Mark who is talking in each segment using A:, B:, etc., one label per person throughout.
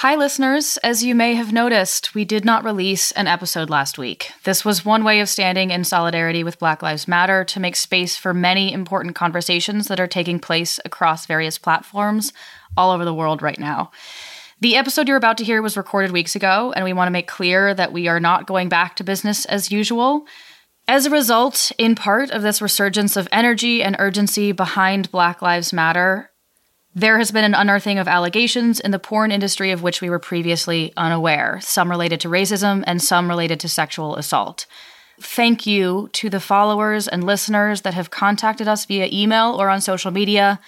A: Hi, listeners. As you may have noticed, we did not release an episode last week. This was one way of standing in solidarity with Black Lives Matter to make space for many important conversations that are taking place across various platforms all over the world right now. The episode you're about to hear was recorded weeks ago, and we want to make clear that we are not going back to business as usual. As a result, in part of this resurgence of energy and urgency behind Black Lives Matter, there has been an unearthing of allegations in the porn industry of which we were previously unaware, some related to racism and some related to sexual assault. Thank you to the followers and listeners that have contacted us via email or on social media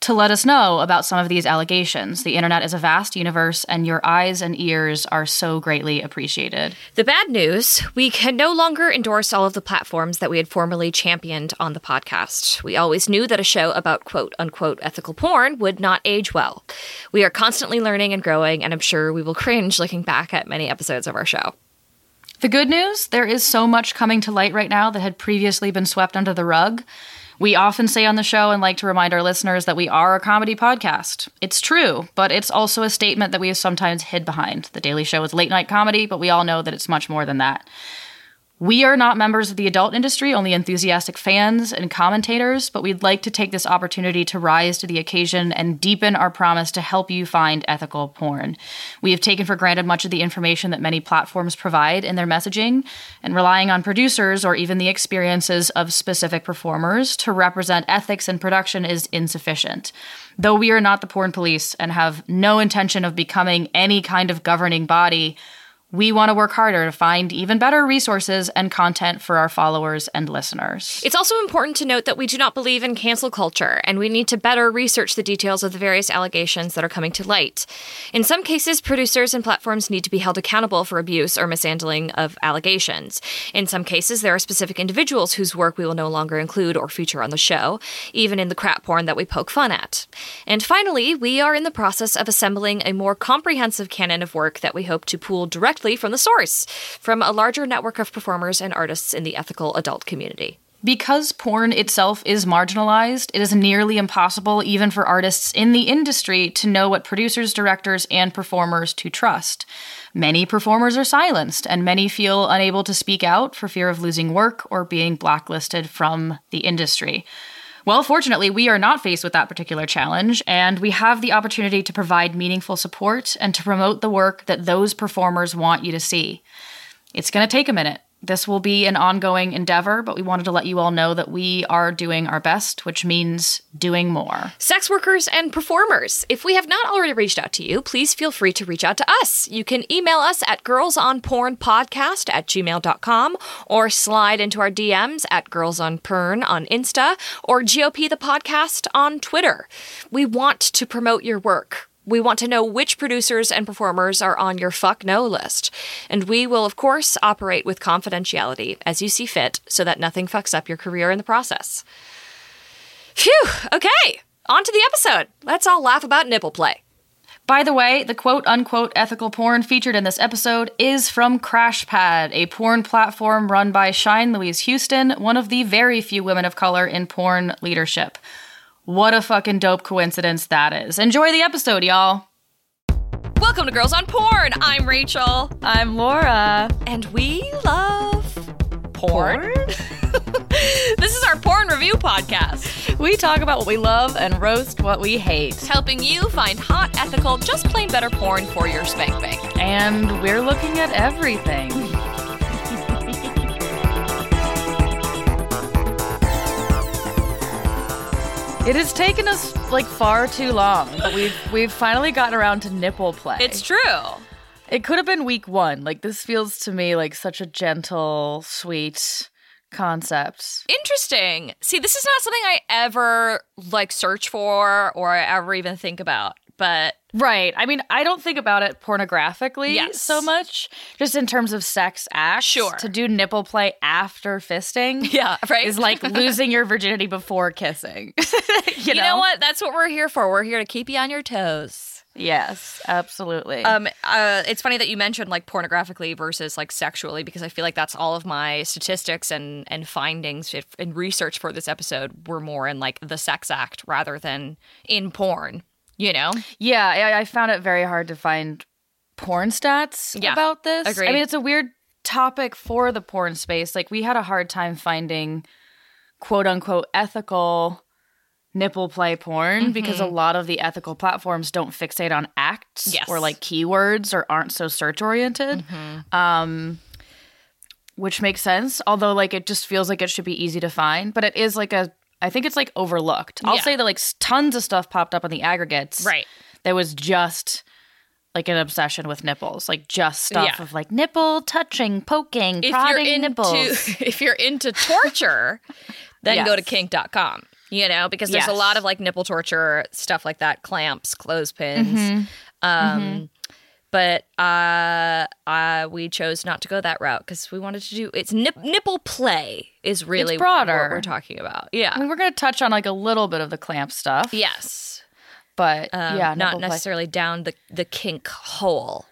A: to let us know about some of these allegations. The internet is a vast universe, and your eyes and ears are so greatly appreciated.
B: The bad news we can no longer endorse all of the platforms that we had formerly championed on the podcast. We always knew that a show about quote unquote ethical porn would not age well. We are constantly learning and growing, and I'm sure we will cringe looking back at many episodes of our show.
A: The good news there is so much coming to light right now that had previously been swept under the rug. We often say on the show and like to remind our listeners that we are a comedy podcast. It's true, but it's also a statement that we have sometimes hid behind. The Daily Show is late night comedy, but we all know that it's much more than that. We are not members of the adult industry, only enthusiastic fans and commentators, but we'd like to take this opportunity to rise to the occasion and deepen our promise to help you find ethical porn. We have taken for granted much of the information that many platforms provide in their messaging, and relying on producers or even the experiences of specific performers to represent ethics in production is insufficient. Though we are not the porn police and have no intention of becoming any kind of governing body, we want to work harder to find even better resources and content for our followers and listeners.
B: It's also important to note that we do not believe in cancel culture, and we need to better research the details of the various allegations that are coming to light. In some cases, producers and platforms need to be held accountable for abuse or mishandling of allegations. In some cases, there are specific individuals whose work we will no longer include or feature on the show, even in the crap porn that we poke fun at. And finally, we are in the process of assembling a more comprehensive canon of work that we hope to pool directly from the source, from a larger network of performers and artists in the ethical adult community.
A: Because porn itself is marginalized, it is nearly impossible, even for artists in the industry, to know what producers, directors, and performers to trust. Many performers are silenced, and many feel unable to speak out for fear of losing work or being blacklisted from the industry. Well, fortunately, we are not faced with that particular challenge, and we have the opportunity to provide meaningful support and to promote the work that those performers want you to see. It's going to take a minute. This will be an ongoing endeavor, but we wanted to let you all know that we are doing our best, which means doing more.
B: Sex workers and performers, if we have not already reached out to you, please feel free to reach out to us. You can email us at girlsonpornpodcast at gmail.com or slide into our DMs at girlsonprn on Insta or GOP the podcast on Twitter. We want to promote your work. We want to know which producers and performers are on your fuck no list. And we will, of course, operate with confidentiality as you see fit so that nothing fucks up your career in the process. Phew, okay, on to the episode. Let's all laugh about nipple play.
A: By the way, the quote unquote ethical porn featured in this episode is from Crashpad, a porn platform run by Shine Louise Houston, one of the very few women of color in porn leadership. What a fucking dope coincidence that is. Enjoy the episode, y'all.
B: Welcome to Girls on Porn. I'm Rachel.
A: I'm Laura.
B: And we love porn. this is our porn review podcast,
A: We talk about what we love and roast what we hate.
B: helping you find hot, ethical, just plain better porn for your spank bank.
A: And we're looking at everything. It has taken us like far too long, but we've we've finally gotten around to nipple play.
B: It's true.
A: It could have been week one. Like this feels to me like such a gentle, sweet concept.
B: Interesting. See, this is not something I ever like search for or I ever even think about. But
A: Right. I mean, I don't think about it pornographically
B: Yes.
A: so much, just in terms of sex acts.
B: Sure.
A: To do nipple play after fisting.
B: yeah, right.
A: Is like losing your virginity before kissing. you,
B: you know what? That's what we're here for. We're here to keep you on your toes.
A: Yes, absolutely.
B: Um, uh, it's funny that you mentioned like pornographically versus like sexually because I feel like that's all of my statistics and and findings if, and research for this episode were more in like the sex act rather than in porn. You know?
A: Yeah, I, I found it very hard to find porn stats
B: Yeah,
A: about this.
B: agreed.
A: I mean, it's a weird topic for the porn space. Like, we had a hard time finding quote unquote ethical nipple play porn because a lot of the ethical platforms don't fixate on acts
B: Mm-hmm. Yes.
A: or like keywords or aren't so search oriented.
B: Mm-hmm.
A: Um, which makes sense. Although, like, it just feels like it should be easy to find, but it is like a. I think it's like overlooked. I'll
B: Yeah.
A: say that like tons of stuff popped up on the aggregates
B: Right.
A: there was just like an obsession with nipples, like just stuff
B: Yeah.
A: of like nipple touching, poking,
B: If
A: prodding
B: into
A: nipples.
B: if you're into torture, then go to kink.com. You know, because there's a lot of like nipple torture stuff like that, clamps, clothespins.
A: Mm-hmm.
B: Um but uh, uh we chose not to go that route because we wanted to do it's nip, nipple play is really
A: broader.
B: what we're talking about. Yeah.
A: I mean, we're gonna touch on like a little bit of the clamp stuff,
B: yes.
A: but
B: Um,
A: yeah,
B: not
A: nipple play.
B: necessarily down the the kink hole.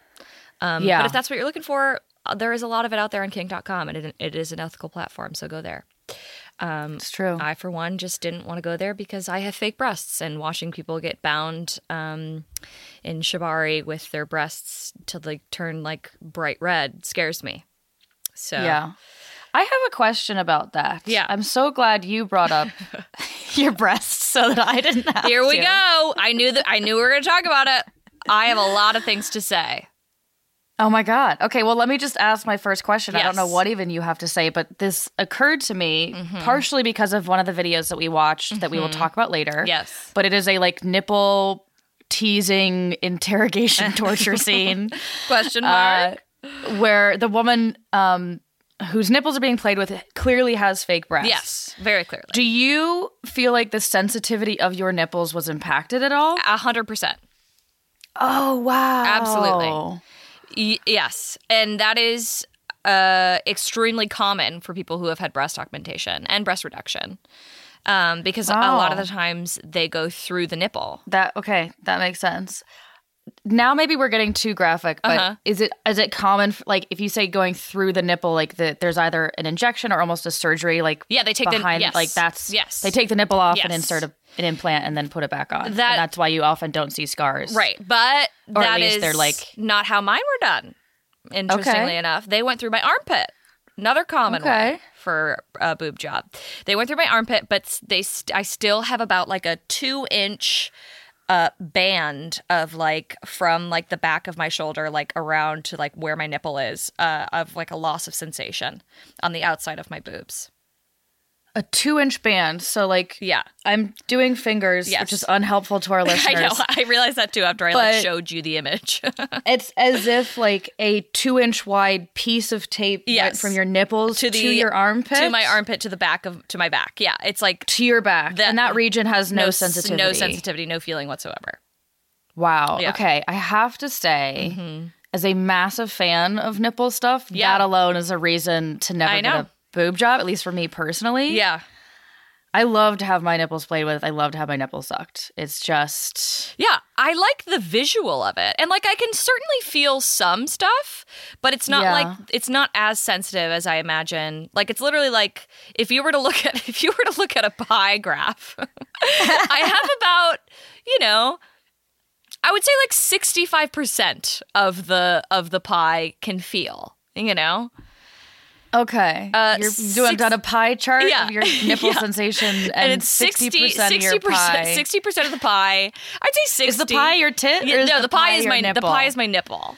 B: Um,
A: Yeah.
B: But if that's what you're looking for, uh, there is a lot of it out there on kink.com and it, it is an ethical platform, so go there.
A: It's true.
B: I, for one, just didn't want to go there because I have fake breasts, and watching people get bound um, in shibari with their breasts to like turn like bright red scares me. So
A: yeah. I have a question about that.
B: Yeah.
A: I'm so glad you brought up your breasts so that I didn't have
B: here we
A: to.
B: go. I knew that I knew we were going to talk about it. I have a lot of things to say.
A: Oh my God. Okay, well, let me just ask my first question. I don't know what even you have to say, but this occurred to me
B: Mm-hmm.
A: partially because of one of the videos that we watched that we will talk about later.
B: Yes.
A: But it is a like nipple teasing interrogation torture scene
B: Question mark.
A: uh, where the woman um, whose nipples are being played with clearly has fake breasts.
B: yes, very clearly.
A: Do you feel like the sensitivity of your nipples was impacted at all?
B: A hundred percent.
A: Oh, wow.
B: Absolutely. Y- yes, and that is uh, extremely common for people who have had breast augmentation and breast reduction, um, because a lot of
A: Oh.
B: the times they go through the nipple.
A: That okay, that makes sense. Now maybe we're getting too graphic, but
B: Uh-huh.
A: is it is it common like if you say going through the nipple like the, there's either an injection or almost a surgery like
B: Yeah, they take the- yes.
A: like that's
B: Yes.
A: they take the nipple off and insert a, an implant and then put it back on. And that's why you often don't see scars.
B: Right, but
A: Or at least
B: is
A: they're like-
B: not how mine were done. Interestingly
A: Okay.
B: enough, they went through my armpit. Another common
A: Okay.
B: one for a boob job. They went through my armpit, but they st- I still have about like a two inch uh band of like from like the back of my shoulder like around to like where my nipple is uh of like a loss of sensation on the outside of my boobs
A: A two inch band. So like
B: yeah
A: I'm doing fingers,
B: Yes.
A: which is unhelpful to our listeners.
B: i know i realized that too after i like showed you the image
A: It's as if like a two inch wide piece of tape went from your nipples to,
B: the
A: your armpit
B: to my armpit to the back of to my back yeah it's like
A: to your back,
B: That-
A: and that region has no,
B: s-
A: sensitivity.
B: no sensitivity no feeling whatsoever
A: Wow.
B: Yeah. Mm-hmm.
A: Okay. I have to say, as a massive fan of nipple stuff,
B: Yeah.
A: that alone is a reason to never
B: I
A: get a boob job, at least for me personally.
B: yeah
A: I love to have my nipples played with. I love to have my nipples sucked. It's just.
B: Yeah, I like the visual of it. And like I can certainly feel some stuff, but it's not
A: Yeah.
B: like it's not as sensitive as I imagine. Like it's literally like if you were to look at if you were to look at a pie graph, I have about, you know, I would say like 65% of the of the pie can feel, you know?
A: Okay.
B: Uh,
A: You're
B: six-
A: done a pie chart
B: Yeah.
A: of your nipple
B: Yeah.
A: sensation, and,
B: And, it's
A: 60,
B: 60
A: percent your
B: 60%,
A: pie.
B: 60% of the pie. I'd say 60.
A: Is the pie your tit?
B: Yeah, no, the, pie, is my
A: nipple?
B: the pie is my nipple.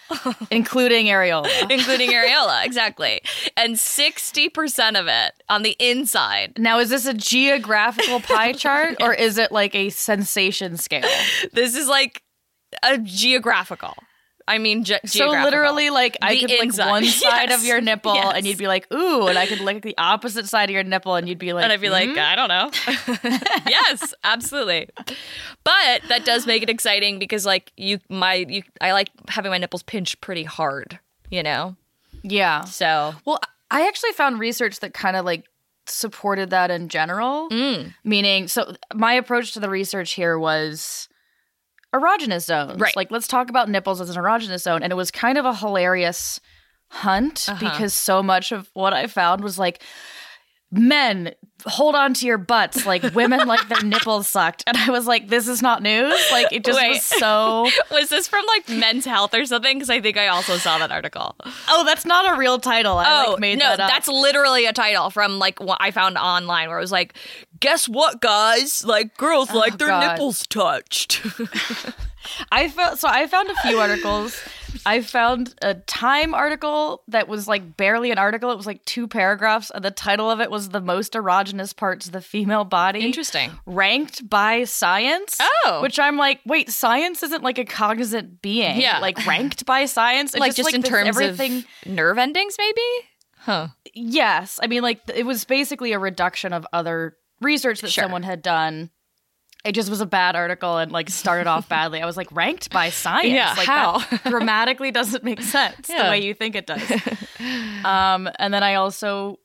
A: including areola.
B: including areola, exactly. And 60% of it on the inside.
A: now, is this a geographical pie chart, or is it like a sensation scale?
B: This is like a geographical. I mean, ge-
A: So literally, like I
B: The
A: could lick
B: inside.
A: one side of your nipple,
B: Yes.
A: and you'd be like, "Ooh," and I could lick the opposite side of your nipple, and you'd be like,
B: and I'd be like,
A: "Hmm?"
B: I don't know. yes, absolutely. But that does make it exciting because, like, you, my, you, I like having my nipples pinched pretty hard. You know,
A: "Yeah."
B: so
A: Well, I actually found research that kind of like supported that in general.
B: Mm.
A: Meaning, so my approach to the research here was erogenous zones.
B: Right.
A: Like, let's talk about nipples as an erogenous zone. And it was kind of a hilarious hunt
B: Uh-huh.
A: because so much of what I found was like, men hold on to your butts like women like their nipples sucked and i was like this is not news like it just
B: Wait.
A: was so
B: was this from like Men's Health or something? Because I think I also saw that article.
A: oh that's not a real title i
B: oh
A: like made
B: no,
A: that up
B: that's literally a title from like what I found online where it was like, guess what, guys? Like girls oh, like their
A: God.
B: nipples touched.
A: I found so I found a few articles. I found a Time article that was like barely an article. It was like two paragraphs, and the title of it was "The Most Erogenous Parts of the Female Body."
B: Interesting.
A: Ranked by science.
B: Oh.
A: which I'm like, wait, science isn't like a cognizant being.
B: Yeah.
A: like ranked by science.
B: Like just, in
A: this
B: terms
A: everything.
B: of nerve endings, maybe. Huh.
A: Yes, I mean, like it was basically a reduction of other research that
B: Sure.
A: someone had done. It just was a bad article and like started off badly. I was like ranked by science.
B: Yeah,
A: like
B: how?
A: that grammatically doesn't make sense the way you think it does. um, and then I also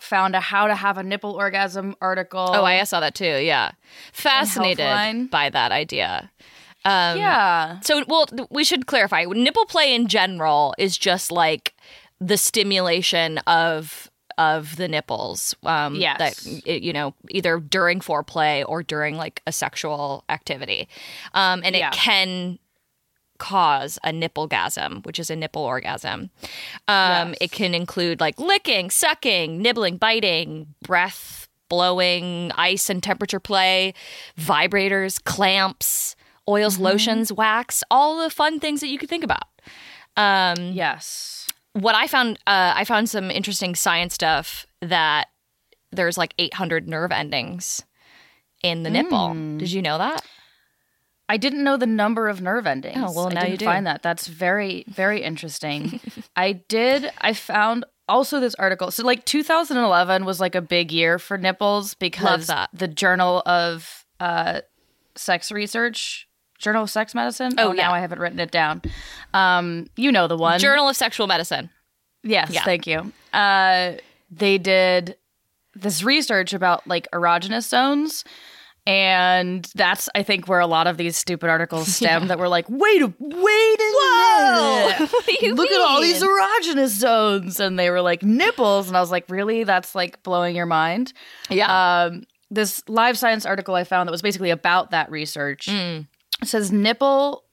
A: found a how to have a nipple orgasm article.
B: Oh, I saw that too. Yeah, fascinated by that idea. Um,
A: yeah.
B: So, well, we should clarify. Nipple play in general is just like the stimulation of of the nipples. Um,
A: Yes.
B: That you know, either during foreplay or during like a sexual activity, um, and
A: Yeah.
B: it can cause a nipplegasm, which is a nipple orgasm. Um,
A: Yes.
B: It can include like licking, sucking, nibbling, biting, breath, blowing, ice and temperature play, vibrators, clamps, oils,
A: Mm-hmm.
B: lotions, wax, all the fun things that you could think about. Um,
A: Yes.
B: What I found, uh, I found some interesting science stuff that there's like 800 nerve endings in the nipple.
A: Mm.
B: Did you know that?
A: I didn't know the number of nerve endings.
B: Oh, well,
A: I
B: now you
A: didn't
B: do.
A: find that. That's very, very interesting. I did. I found also this article. So, like, 2011 was like a big year for nipples because the Journal of uh, Sex Research, Journal of Sex Medicine.
B: Oh,
A: now
B: yeah.
A: I haven't written it down. Um, you know the one.
B: Journal of Sexual Medicine.
A: Yes,
B: Yeah.
A: thank you. Uh, they did this research about like erogenous zones. And that's, I think, where a lot of these stupid articles stem that were like, wait a, wait a minute.
B: What do you
A: Look at all these erogenous zones. And they were like, nipples. And I was like, really? That's like blowing your mind.
B: Yeah.
A: Um, this live science article I found that was basically about that research
B: Mm.
A: Says nipple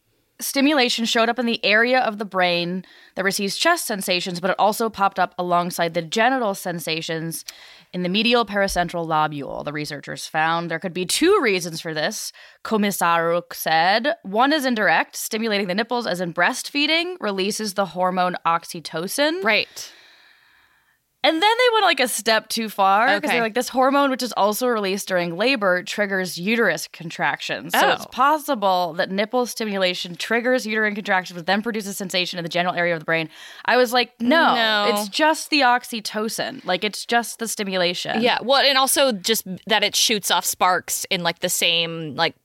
A: stimulation showed up in the area of the brain that receives chest sensations, but it also popped up alongside the genital sensations in the medial paracentral lobule. The researchers found there could be two reasons for this. Komisaruk said one is indirect, stimulating the nipples, as in breastfeeding releases the hormone oxytocin.
B: right.
A: And then they went like a step too far because
B: Okay.
A: they're like, this hormone, which is also released during labor, triggers uterus contractions. So
B: Oh.
A: it's possible that nipple stimulation triggers uterine contractions, but then produces sensation in the general area of the brain. I was like, no,
B: No.
A: it's just the oxytocin. Like, it's just the stimulation.
B: Yeah. Well, and also just that it shoots off sparks in like the same like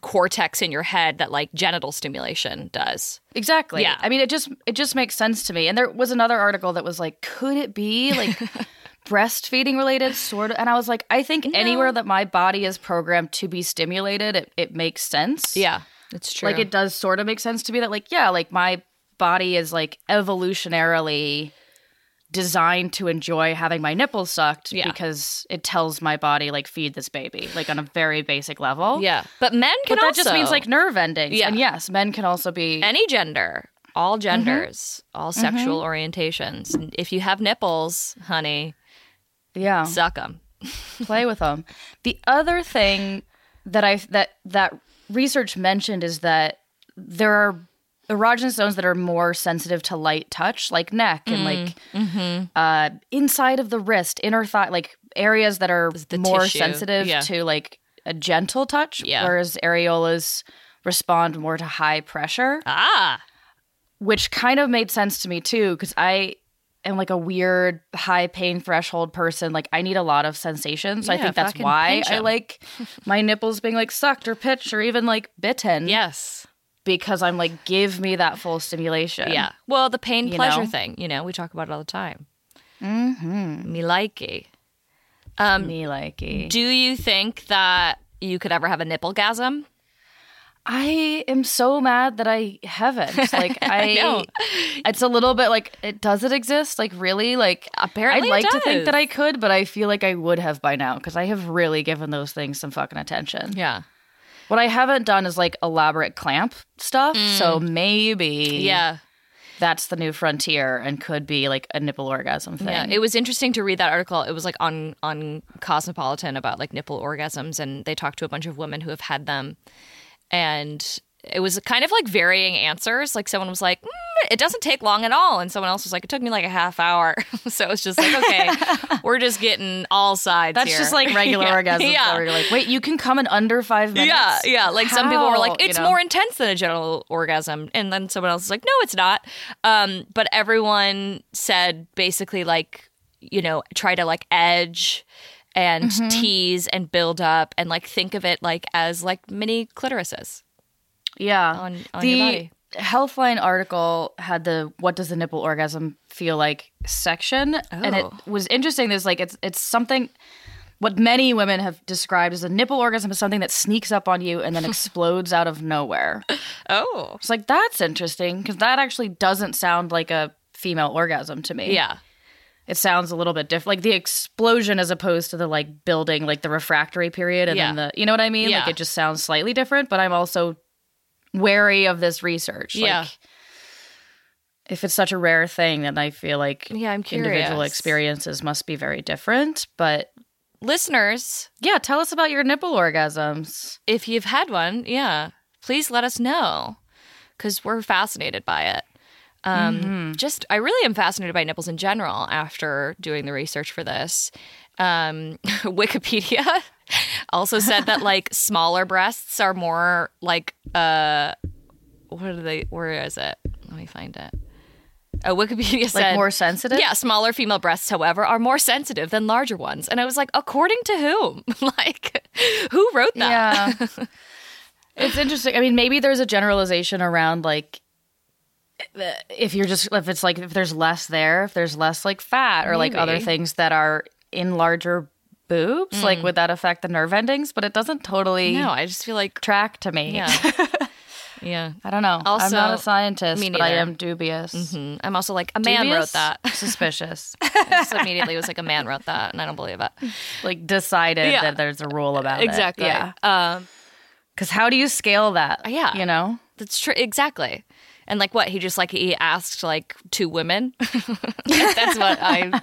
B: cortex in your head that like genital stimulation does.
A: Exactly.
B: Yeah.
A: I mean, it just it just makes sense to me. And there was another article that was like, could it be like breastfeeding related, sort of? And I was like, I think anywhere that my body is programmed to be stimulated, it, it makes sense.
B: Yeah, it's true.
A: Like it does sort of make sense to me that like, yeah, like my body is like evolutionarily designed to enjoy having my nipples sucked
B: Yeah.
A: because it tells my body like feed this baby like on a very basic level.
B: yeah, but men can
A: But that
B: also
A: just means like nerve endings.
B: Yeah.
A: And yes, men can also be
B: any gender, all genders,
A: Mm-hmm.
B: all sexual orientations. If you have nipples, honey,
A: yeah.
B: suck them.
A: play with them. The other thing that I that that research mentioned is that there are erogenous zones that are more sensitive to light touch, like neck and like
B: Mm-hmm.
A: uh, inside of the wrist, inner thigh, like areas that are more
B: tissue,
A: sensitive
B: yeah.
A: to like a gentle touch,
B: Yeah.
A: whereas areolas respond more to high pressure.
B: Ah,
A: which kind of made sense to me too, because I am like a weird high pain threshold person. Like I need a lot of sensations. So I think that's why I like my nipples being like sucked or pitched or even like bitten.
B: Yes.
A: Because I'm like, give me that full stimulation.
B: Yeah. Well, the pain
A: You
B: pleasure
A: know?
B: thing, you know, we talk about it all the time. Mm-hmm. Me likey. Um,
A: Me likey.
B: do you think that you could ever have a nipple gasm?
A: I am so mad that I haven't. Like I,
B: know.
A: it's a little bit like it does it exist? Like really? Like
B: Apparently
A: I'd like to think that I could, but I feel like I would have by now because I have really given those things some fucking attention.
B: Yeah.
A: What I haven't done is like elaborate clamp stuff. So maybe
B: Mm. Yeah.
A: that's the new frontier and could be like a nipple orgasm thing.
B: Yeah, it was interesting to read that article. It was like on on Cosmopolitan about like nipple orgasms, and they talked to a bunch of women who have had them, and it was kind of like varying answers. Like someone was like, mm, "It doesn't take long at all," and someone else was like, "It took me like a half hour." so it's just like, okay, we're just getting all sides.
A: That's
B: here.
A: just like regular
B: Yeah.
A: orgasms
B: Yeah.
A: where you're like, wait, you can come in under five minutes.
B: Yeah, yeah. Like some people were like,
A: How? You
B: it's
A: know?
B: more intense than a genital orgasm. And then someone else was like, no, it's not. Um, but everyone said basically like, you know, try to like edge and
A: Mm-hmm.
B: tease and build up and like think of it like as like mini clitorises.
A: Yeah.
B: on- on
A: the
B: your body.
A: Healthline article had the "What does the nipple orgasm feel like?" section, and it
B: Oh.
A: was interesting. There's like it's it's something what many women have described as a nipple orgasm is something that sneaks up on you and then explodes out of nowhere.
B: Oh.
A: It's like that's interesting because that actually doesn't sound like a female orgasm to me.
B: Yeah.
A: it sounds a little bit different, like the explosion as opposed to the like building, like the refractory period, and then the you know what I mean?
B: Yeah.
A: Like it just sounds slightly different. But I'm also wary of this research.
B: Yeah.
A: Like, if it's such a rare thing, then I feel like
B: Yeah, I'm
A: individual experiences must be very different. But
B: Listeners,
A: yeah, tell us about your nipple orgasms.
B: if you've had one, yeah, please let us know because we're fascinated by it. Um, Just, I really am fascinated by nipples in general after doing the research for this. Um, Wikipedia also said that like smaller breasts are more like, uh, what are they, where is it? Let me find it. Oh, Wikipedia said
A: Like more sensitive.
B: yeah, smaller female breasts, however, are more sensitive than larger ones. And I was like, according to whom? like, who wrote that?
A: Yeah. it's interesting. I mean, maybe there's a generalization around like if you're just if it's like if there's less there, if there's less like fat or like other things that are in larger boobs, like would that affect the nerve endings? But it doesn't totally
B: No, I just feel like,
A: track to me.
B: yeah. yeah.
A: I don't know.
B: Also, I'm
A: not a scientist, but I am dubious.
B: Mm, I'm also like, a man
A: Dubious?
B: wrote that.
A: Suspicious.
B: I just immediately was like, a man wrote that, and I don't believe it.
A: like decided
B: Yeah.
A: that there's a rule about it.
B: Exactly.
A: Yeah.
B: Um,
A: Because how do you scale that?
B: Yeah.
A: You know?
B: that's true. Exactly. And like what? He just like, he asked like two women. that's what I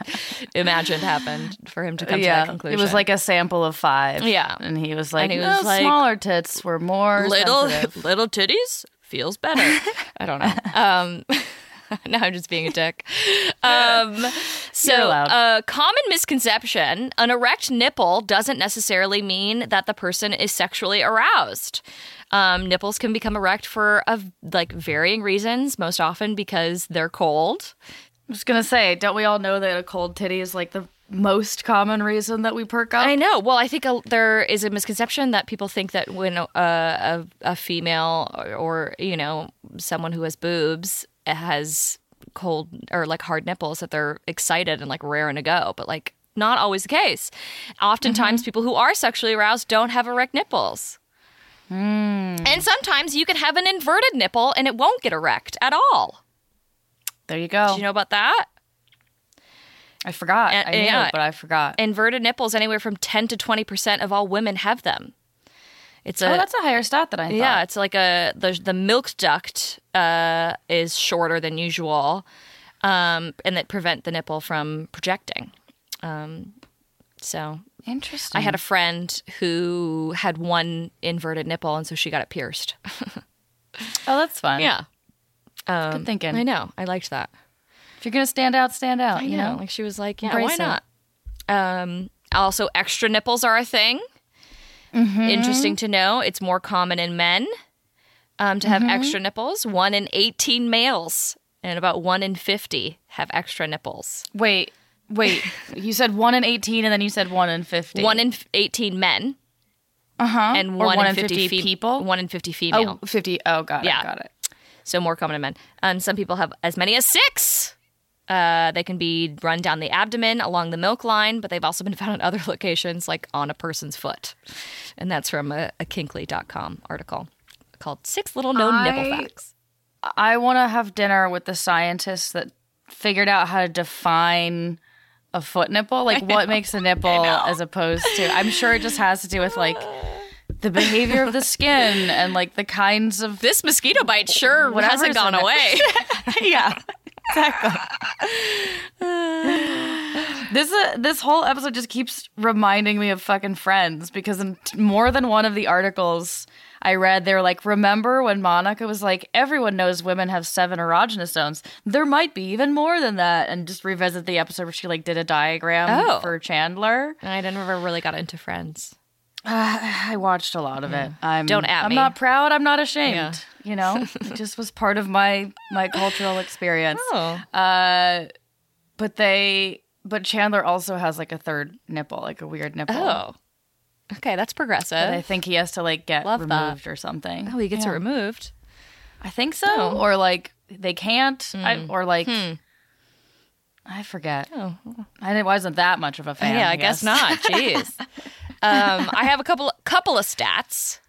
B: imagined happened for him to come to that conclusion.
A: It was like a sample of five.
B: Yeah.
A: And he was like,
B: he
A: "No,
B: was like,
A: smaller tits were more
B: little
A: sensitive."
B: little titties feels better. I don't know. Um, now I'm just being a dick. Um, so, a common misconception: an erect nipple doesn't necessarily mean that the person is sexually aroused. Um, nipples can become erect for like varying reasons. Most often because they're cold.
A: I'm just gonna say, don't we all know that a cold titty is like the most common reason that we perk up?
B: I know. Well, I think a, there is a misconception that people think that when a, a, a female or, or you know someone who has boobs has cold or like hard nipples that they're excited and like raring to go, but like not always the case. Oftentimes, people who are sexually aroused don't have erect nipples. And sometimes you can have an inverted nipple and it won't get erect at all.
A: There you go.
B: Did you know about that?
A: I forgot.
B: And-
A: I knew,
B: yeah.
A: but I forgot.
B: Inverted nipples, anywhere from 10 to 20% of all women have them. It's a
A: oh, that's a higher stat than I thought.
B: Yeah, it's like a the the milk duct uh, is shorter than usual, um, and that prevent the nipple from projecting. Um, so
A: Interesting.
B: I had a friend who had one inverted nipple, and so she got it pierced.
A: oh, that's fun.
B: yeah, um,
A: Good thinking.
B: I know. I liked that.
A: If you're gonna stand out, stand out.
B: I
A: you
B: know.
A: know.
B: Like she was like, yeah,
A: Embrace
B: why
A: it.
B: not? Um, also, extra nipples are a thing.
A: Mm-hmm.
B: Interesting to know. It's more common in men. um, to have extra nipples. One in 18 males and about one in 50 have extra nipples.
A: Wait, wait. you said one in 18 and then you said one in 50.
B: One in f- 18 men
A: uh-huh.
B: and
A: Or
B: one, in 50, fe-
A: people?
B: One in 50 female.
A: Oh, 50. Oh, got
B: Yeah.
A: it. Got it.
B: So more common in men. Um, some people have as many as six. Uh, they can be run down the abdomen along the milk line, but they've also been found in other locations, like on a person's foot. And that's from a, a Kinkly.com article called Six Little Known Nipple Facts.
A: I want to have dinner with the scientists that figured out how to define a foot nipple. Like, what makes a nipple as opposed to. I'm sure it just has to do with, like, the behavior of the skin and, like, the kinds of.
B: This mosquito bite sure hasn't gone away.
A: yeah. Exactly. this uh, this whole episode just keeps reminding me of fucking Friends because in t- more than one of the articles I read, they were like, "Remember when Monica was like, everyone knows women have seven erogenous zones. There might be even more than that." And just revisit the episode where she like did a diagram
B: Oh.
A: for Chandler.
B: I never really got into Friends.
A: I watched a lot of it. I'm,
B: Don't at
A: I'm
B: me.
A: not proud. I'm not ashamed.
B: Yeah.
A: You know, it just was part of my my cultural experience.
B: Oh.
A: Uh, but they, but Chandler also has like a third nipple, like a weird nipple.
B: Oh. Okay, that's progressive.
A: That I think he has to like get
B: Love that.
A: removed or something.
B: oh, he gets
A: Yeah.
B: it removed.
A: I think so,
B: Oh.
A: or like they can't, I, or like I forget.
B: Oh.
A: I didn't, wasn't that much of a fan.
B: yeah, I guess, not. Jeez. um, I have a couple couple of stats.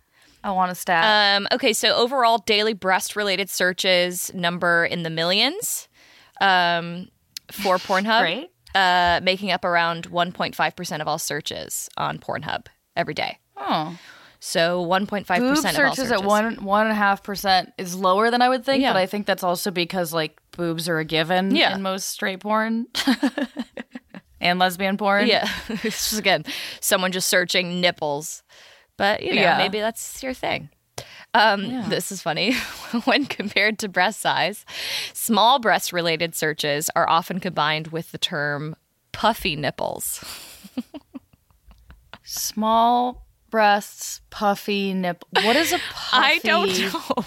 A: I want a stat.
B: Um, okay, so overall daily breast related searches number in the millions um, for Pornhub,
A: Great.
B: uh, making up around 1.5% of all searches on Pornhub every day.
A: oh.
B: So 1.5%
A: Boob
B: of all
A: searches
B: searches.
A: at one one and a half percent is lower than I would think,
B: Yeah.
A: but I think that's also because like boobs are a given
B: Yeah.
A: in most straight porn and lesbian porn.
B: Yeah. it's just, again, someone just searching nipples. But, you know,
A: Yeah.
B: maybe that's your thing. Um, This is funny. when compared to breast size, small breast related searches are often combined with the term puffy nipples.
A: Small breasts, puffy nipple. What is a puffy
B: I don't know.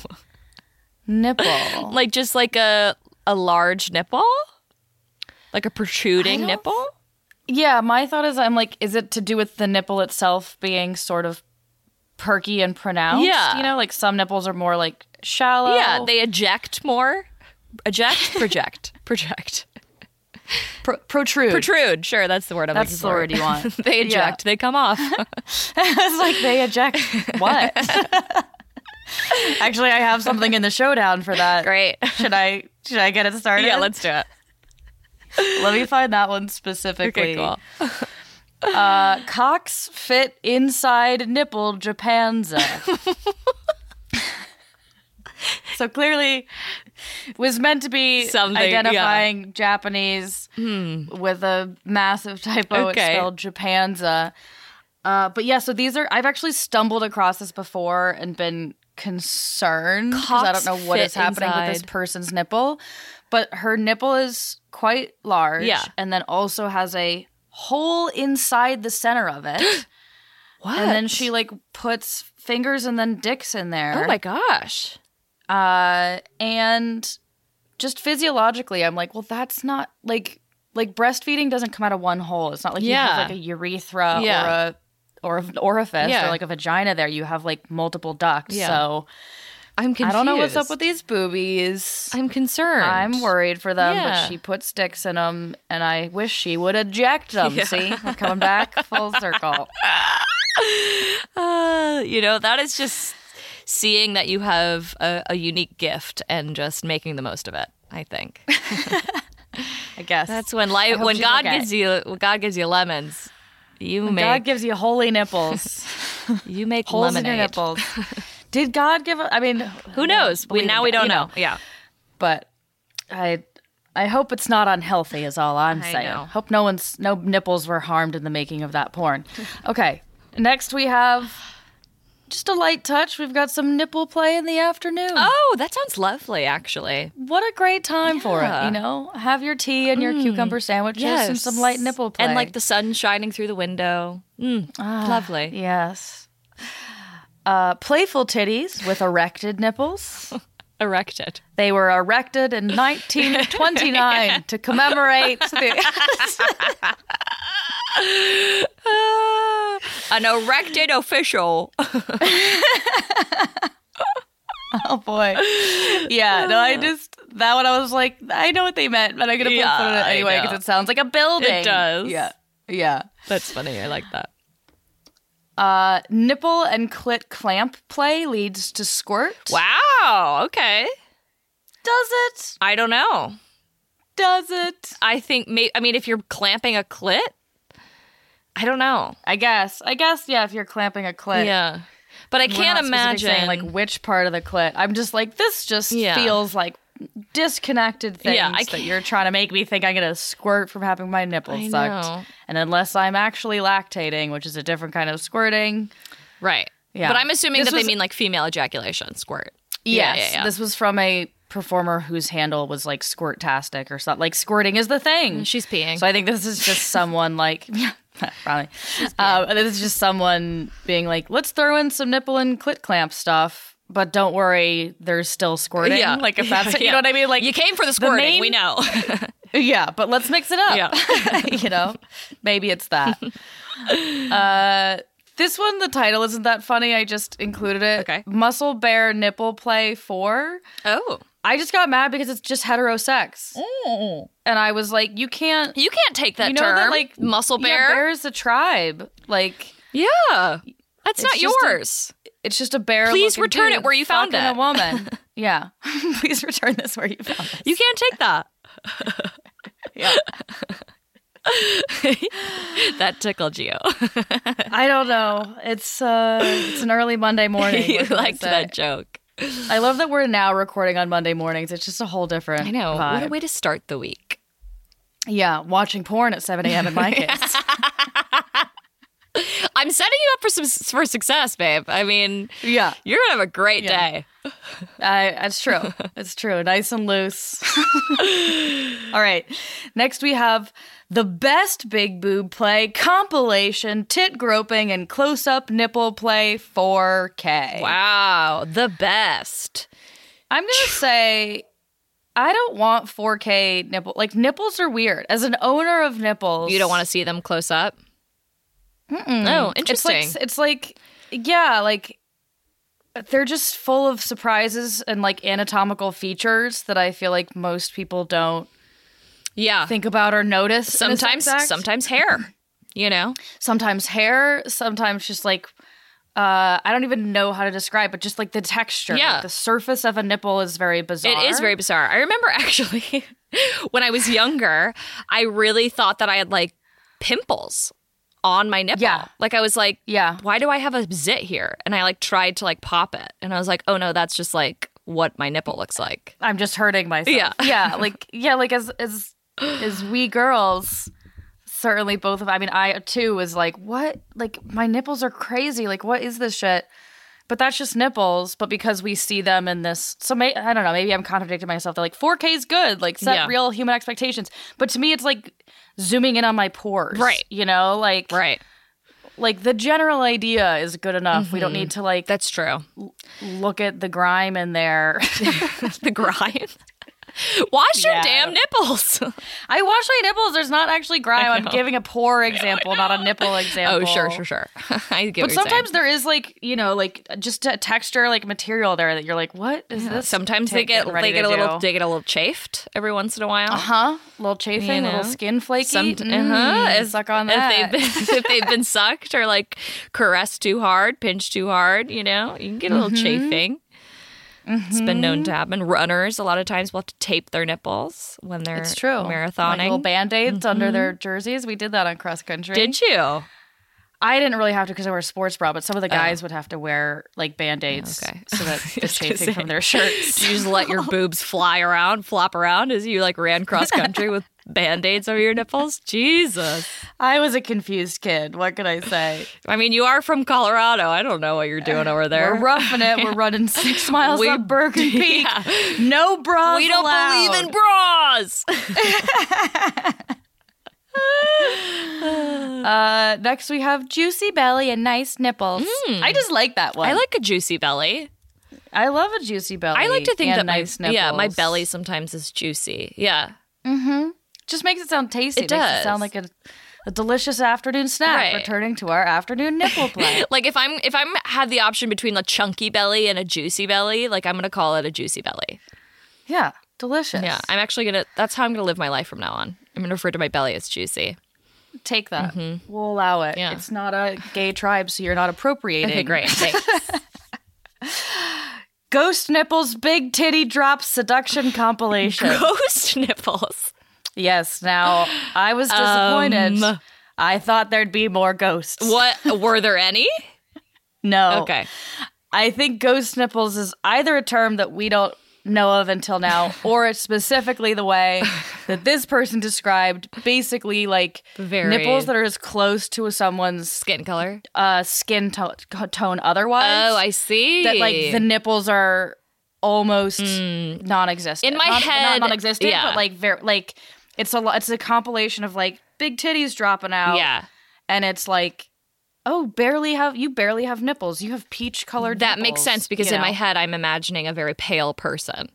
A: nipple?
B: like just like a a large nipple? Like a protruding nipple?
A: Yeah, my thought is I'm like, is it to do with the nipple itself being sort of perky and pronounced?
B: Yeah.
A: You know, like some nipples are more like shallow.
B: Yeah, they eject more. Eject, project, project.
A: Pro- protrude.
B: Protrude, sure, that's the word I'm
A: That's
B: looking
A: the word you want.
B: they eject, they come off.
A: it's like they eject what? Actually, I have something in the showdown for that.
B: Great.
A: Should I should I get it started?
B: Yeah, let's do it.
A: Let me find that one specifically.
B: Okay, cool.
A: Uh, cocks fit inside nipple Japanza. so clearly, was meant to be
B: Something, yeah.
A: identifying Japanese with a massive typo. It's
B: Okay.
A: spelled Japanza. Uh, but yeah, so these are. I've actually stumbled across this before and been concerned because I don't know what is happening with this person's nipple. But her nipple is quite large.
B: Yeah.
A: And then also has a hole inside the center of it.
B: What?
A: And then she like puts fingers and then dicks in there.
B: Oh my gosh.
A: Uh, and just physiologically, I'm like, well, that's not like like breastfeeding doesn't come out of one hole. It's not like you
B: Yeah.
A: have like a urethra
B: Yeah.
A: or a or an orifice
B: Yeah.
A: or like a vagina there. You have like multiple ducts.
B: Yeah.
A: So
B: I'm confused.
A: I don't know what's up with these boobies.
B: I'm concerned.
A: I'm worried for them,
B: Yeah.
A: but she put sticks in them, and I wish she would eject them. See, we're coming back full circle.
B: Uh, you know, that is just seeing that you have a, a unique gift and just making the most of it. I think
A: I guess
B: that's when life, when God gives you, when God gives you lemons, you
A: God
B: make God
A: gives you holy nipples,
B: you make
A: holes
B: lemonade.
A: in your nipples. Did God give? I mean,
B: Who knows? We, now we don't know.
A: know.
B: Yeah.
A: but I. I hope it's not unhealthy. Is all I'm
B: I
A: saying.
B: know.
A: Hope no one's no nipples were harmed in the making of that porn. Okay, next we have just a light touch. We've got some nipple play in the afternoon.
B: Oh, that sounds lovely. Actually,
A: What a great time for it,
B: Mm.
A: you know? Have your tea and your cucumber sandwiches and some light nipple play.
B: and like the sun shining through the window. Mm, lovely.
A: Yes. Uh, playful titties with erected nipples.
B: Erected.
A: They were erected in 1929 to commemorate the.
B: An erected official.
A: Oh boy. Yeah, no, I just that one I was like, I know what they meant, but I'm gonna put,
B: Yeah,
A: put it anyway because it sounds like a building.
B: It does.
A: Yeah. Yeah.
B: That's funny. I like that.
A: Uh, nipple and clit clamp play leads to squirt.
B: Wow. Okay.
A: Does it?
B: I don't know.
A: Does it?
B: I think may I mean if you're clamping a clit, I don't know.
A: I guess. I guess. Yeah. If you're clamping a clit.
B: Yeah. But I can't imagine
A: saying, like which part of the clit. I'm just like this. Just
B: Yeah.
A: feels like disconnected things
B: Yeah,
A: that you're trying to make me think I'm gonna squirt from having my nipples
B: I
A: sucked.
B: know.
A: And unless I'm actually lactating, which is a different kind of squirting.
B: right.
A: Yeah.
B: But I'm assuming
A: This
B: that
A: was-
B: they mean like female ejaculation squirt.
A: Yes,
B: Yeah, yeah, yeah.
A: this was from a performer whose handle was like squirtastic or something. Like squirting is the thing.
B: Mm, she's peeing.
A: So I think this is just someone like, yeah, probably. Um, this is just someone being like, let's throw in some nipple and clit clamp stuff, but don't worry, there's still squirting.
B: Yeah.
A: Like if that's, you know what I mean? Like
B: you came for the squirting,
A: main-
B: we know.
A: yeah, but let's mix it up.
B: Yeah.
A: you know, maybe it's that. uh, this one, the title isn't that funny. I just included it.
B: Okay.
A: Muscle Bear Nipple Play 4.
B: oh.
A: I just got mad because it's just heterosex. And I was like, you can't.
B: You can't take that
A: you know
B: term.
A: that, like,
B: muscle
A: Yeah,
B: bear.
A: bear's a tribe. Like,
B: Yeah. That's not
A: just a-
B: yours.
A: it's just a bear.
B: Please return it where you found it.
A: A woman. yeah. Please return this where you found it.
B: you can't take that.
A: Yeah.
B: that tickled you.
A: I don't know. It's uh, it's an early Monday morning.
B: you liked that joke.
A: I love that we're now recording on Monday mornings. It's just a whole different.
B: I know.
A: vibe.
B: What a way to start the week.
A: Yeah, watching porn at 7 a.m. in my case.
B: I'm setting you up for some for success, babe. I mean,
A: yeah,
B: you're gonna have a great
A: Yeah.
B: day.
A: I, it's true. It's true. Nice and loose. All right. Next, we have the best big boob play compilation, tit groping, and close up nipple play 4K.
B: Wow, the best.
A: I'm to say. I don't want 4K nipple. Like nipples are weird. As an owner of nipples,
B: You don't want to see them close up. Oh, interesting.
A: It's like it's like yeah, like they're just full of surprises and like anatomical features that I feel like most people don't
B: yeah.
A: think about or notice.
B: sometimes, sometimes hair. You know.
A: sometimes hair, sometimes just like uh, I don't even know how to describe, but just like the texture,
B: Yeah.
A: like the surface of a nipple is very bizarre.
B: It is very bizarre. I remember actually when I was younger, I really thought that I had like pimples on my nipple.
A: Yeah.
B: Like I was like,
A: Yeah.
B: why do I have a zit here? And I like tried to like pop it. And I was like, oh no, that's just like what my nipple looks like.
A: I'm just hurting myself.
B: Yeah.
A: yeah, like yeah, like as as as we girls, certainly both of. I mean, I too was like, what? Like my nipples are crazy. Like what is this shit? But that's just nipples. But because we see them in this, so may, I don't know. Maybe I'm contradicting myself. They're like 4K is good. Like set
B: Yeah.
A: real human expectations. But to me, it's like zooming in on my pores.
B: Right.
A: You know, like
B: Right.
A: like the general idea is good enough. We don't mm-hmm. need to like
B: That's true.
A: look at the grime in there.
B: the grime. Wash your damn nipples.
A: I wash my nipples. There's not actually grime. I'm giving a poor example, not a nipple example.
B: oh, sure, sure, sure. I get
A: But sometimes there is like you know like just a texture like material there that you're like, what is this?
B: sometimes they get they get a little
A: do?
B: they get a little chafed every once in a while.
A: Uh huh. little chafing,
B: You
A: little skin flaky.
B: Some,
A: Mm,
B: uh-huh. If-
A: suck on that.
B: If they've, been, if they've been sucked or like caressed too hard, pinched too hard, you know, you can get a little
A: Mm-hmm.
B: chafing. It's been known to mm-hmm. happen. Runners a lot of times will have to tape their nipples when they're
A: it's true.
B: marathoning.
A: Like little band aids under their mm-hmm. jerseys. We did that on cross country.
B: Did you?
A: I didn't really have to because I wear a sports bra, but some of the oh. guys would have to wear like band aids
B: Okay.
A: so that the chafing from their shirts.
B: Did you just let your boobs fly around, flop around as you like ran cross country with band aids over your nipples? Jesus.
A: I was a confused kid. What could I say?
B: I mean, you are from Colorado. I don't know what you're doing over there.
A: We're roughing it. We're running six miles
B: We-
A: up Bergen Peak.
B: Yeah.
A: No bras.
B: We don't
A: allowed.
B: believe in bras.
A: uh, next, we have juicy belly and nice nipples. I just like that one.
B: I like a juicy belly.
A: I love a juicy belly.
B: I like to think that
A: nice
B: my
A: nipples.
B: yeah my belly sometimes is juicy. Yeah,
A: just makes it sound tasty.
B: It
A: makes
B: does.
A: it sound like a, a delicious afternoon snack.
B: Right.
A: Returning to our afternoon nipple play.
B: like if I'm if I'm had the option between a chunky belly and a juicy belly, like I'm gonna call it a juicy belly.
A: yeah, delicious.
B: Yeah, I'm actually gonna. That's how I'm gonna live my life from now on. I'm gonna refer to my belly as juicy.
A: take that. We'll allow it.
B: Mm-hmm. Yeah.
A: It's not a gay tribe, so you're not appropriating.
B: Okay, great. Thanks.
A: Ghost nipples, big titty drop seduction compilation.
B: Ghost nipples.
A: Yes. Now I was disappointed.
B: Um,
A: I thought there'd be more ghosts.
B: What were there any?
A: No.
B: Okay.
A: I think ghost nipples is either a term that we don't know of until now, or it's specifically the way that this person described basically like
B: Very-
A: nipples that are as close to someone's
B: Skin color.
A: uh, skin to- tone otherwise.
B: Oh, I see.
A: that like the nipples are almost non-existent.
B: In my
A: Not-
B: head,
A: not non-existent,
B: yeah.
A: but like very like it's a it's a compilation of like big titties dropping out.
B: yeah.
A: and it's like, oh, barely have you barely have nipples. You have peach colored.
B: That makes sense because in my
A: head,
B: I'm imagining a very pale person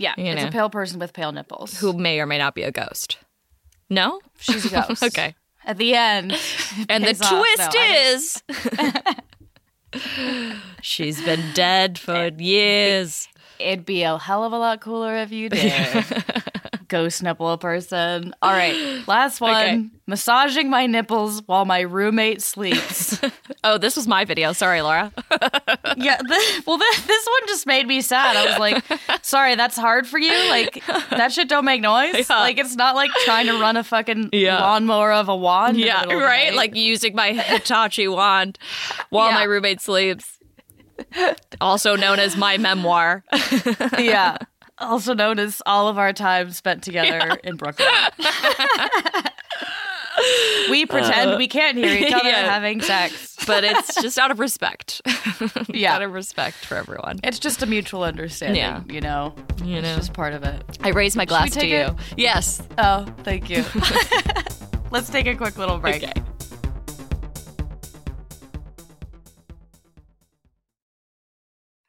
A: yeah,
B: you
A: it's
B: know.
A: a pale person with pale nipples.
B: who may or may not be a ghost. No?
A: she's a ghost.
B: Okay.
A: At the end,
B: And the
A: off.
B: twist
A: No,
B: is she's been dead for years.
A: It'd be a hell of a lot cooler if you did. Ghost nipple person. All right, last one.
B: Okay.
A: Massaging my nipples while my roommate sleeps.
B: Oh, this was my video. Sorry, Laura.
A: yeah, th- well, th- this one just made me sad. I was like, sorry, that's hard for you. Like, that shit don't make noise.
B: Yeah.
A: Like, it's not like trying to run a fucking
B: Yeah.
A: lawnmower of a wand.
B: yeah,
A: middle of the
B: right? Like using my Hitachi wand while
A: Yeah.
B: my roommate sleeps. Also known as my memoir.
A: yeah. Also known as all of our time spent together in Brooklyn. we uh, pretend we can't hear each other
B: Yeah.
A: having sex.
B: but it's just out of respect.
A: Yeah.
B: out of respect for everyone.
A: It's just a mutual understanding,
B: Yeah.
A: you know?
B: You
A: It's
B: know.
A: just part of it.
B: I raise my glass to you.
A: it?
B: Yes.
A: Oh, thank you. Let's take a quick little break.
B: Okay.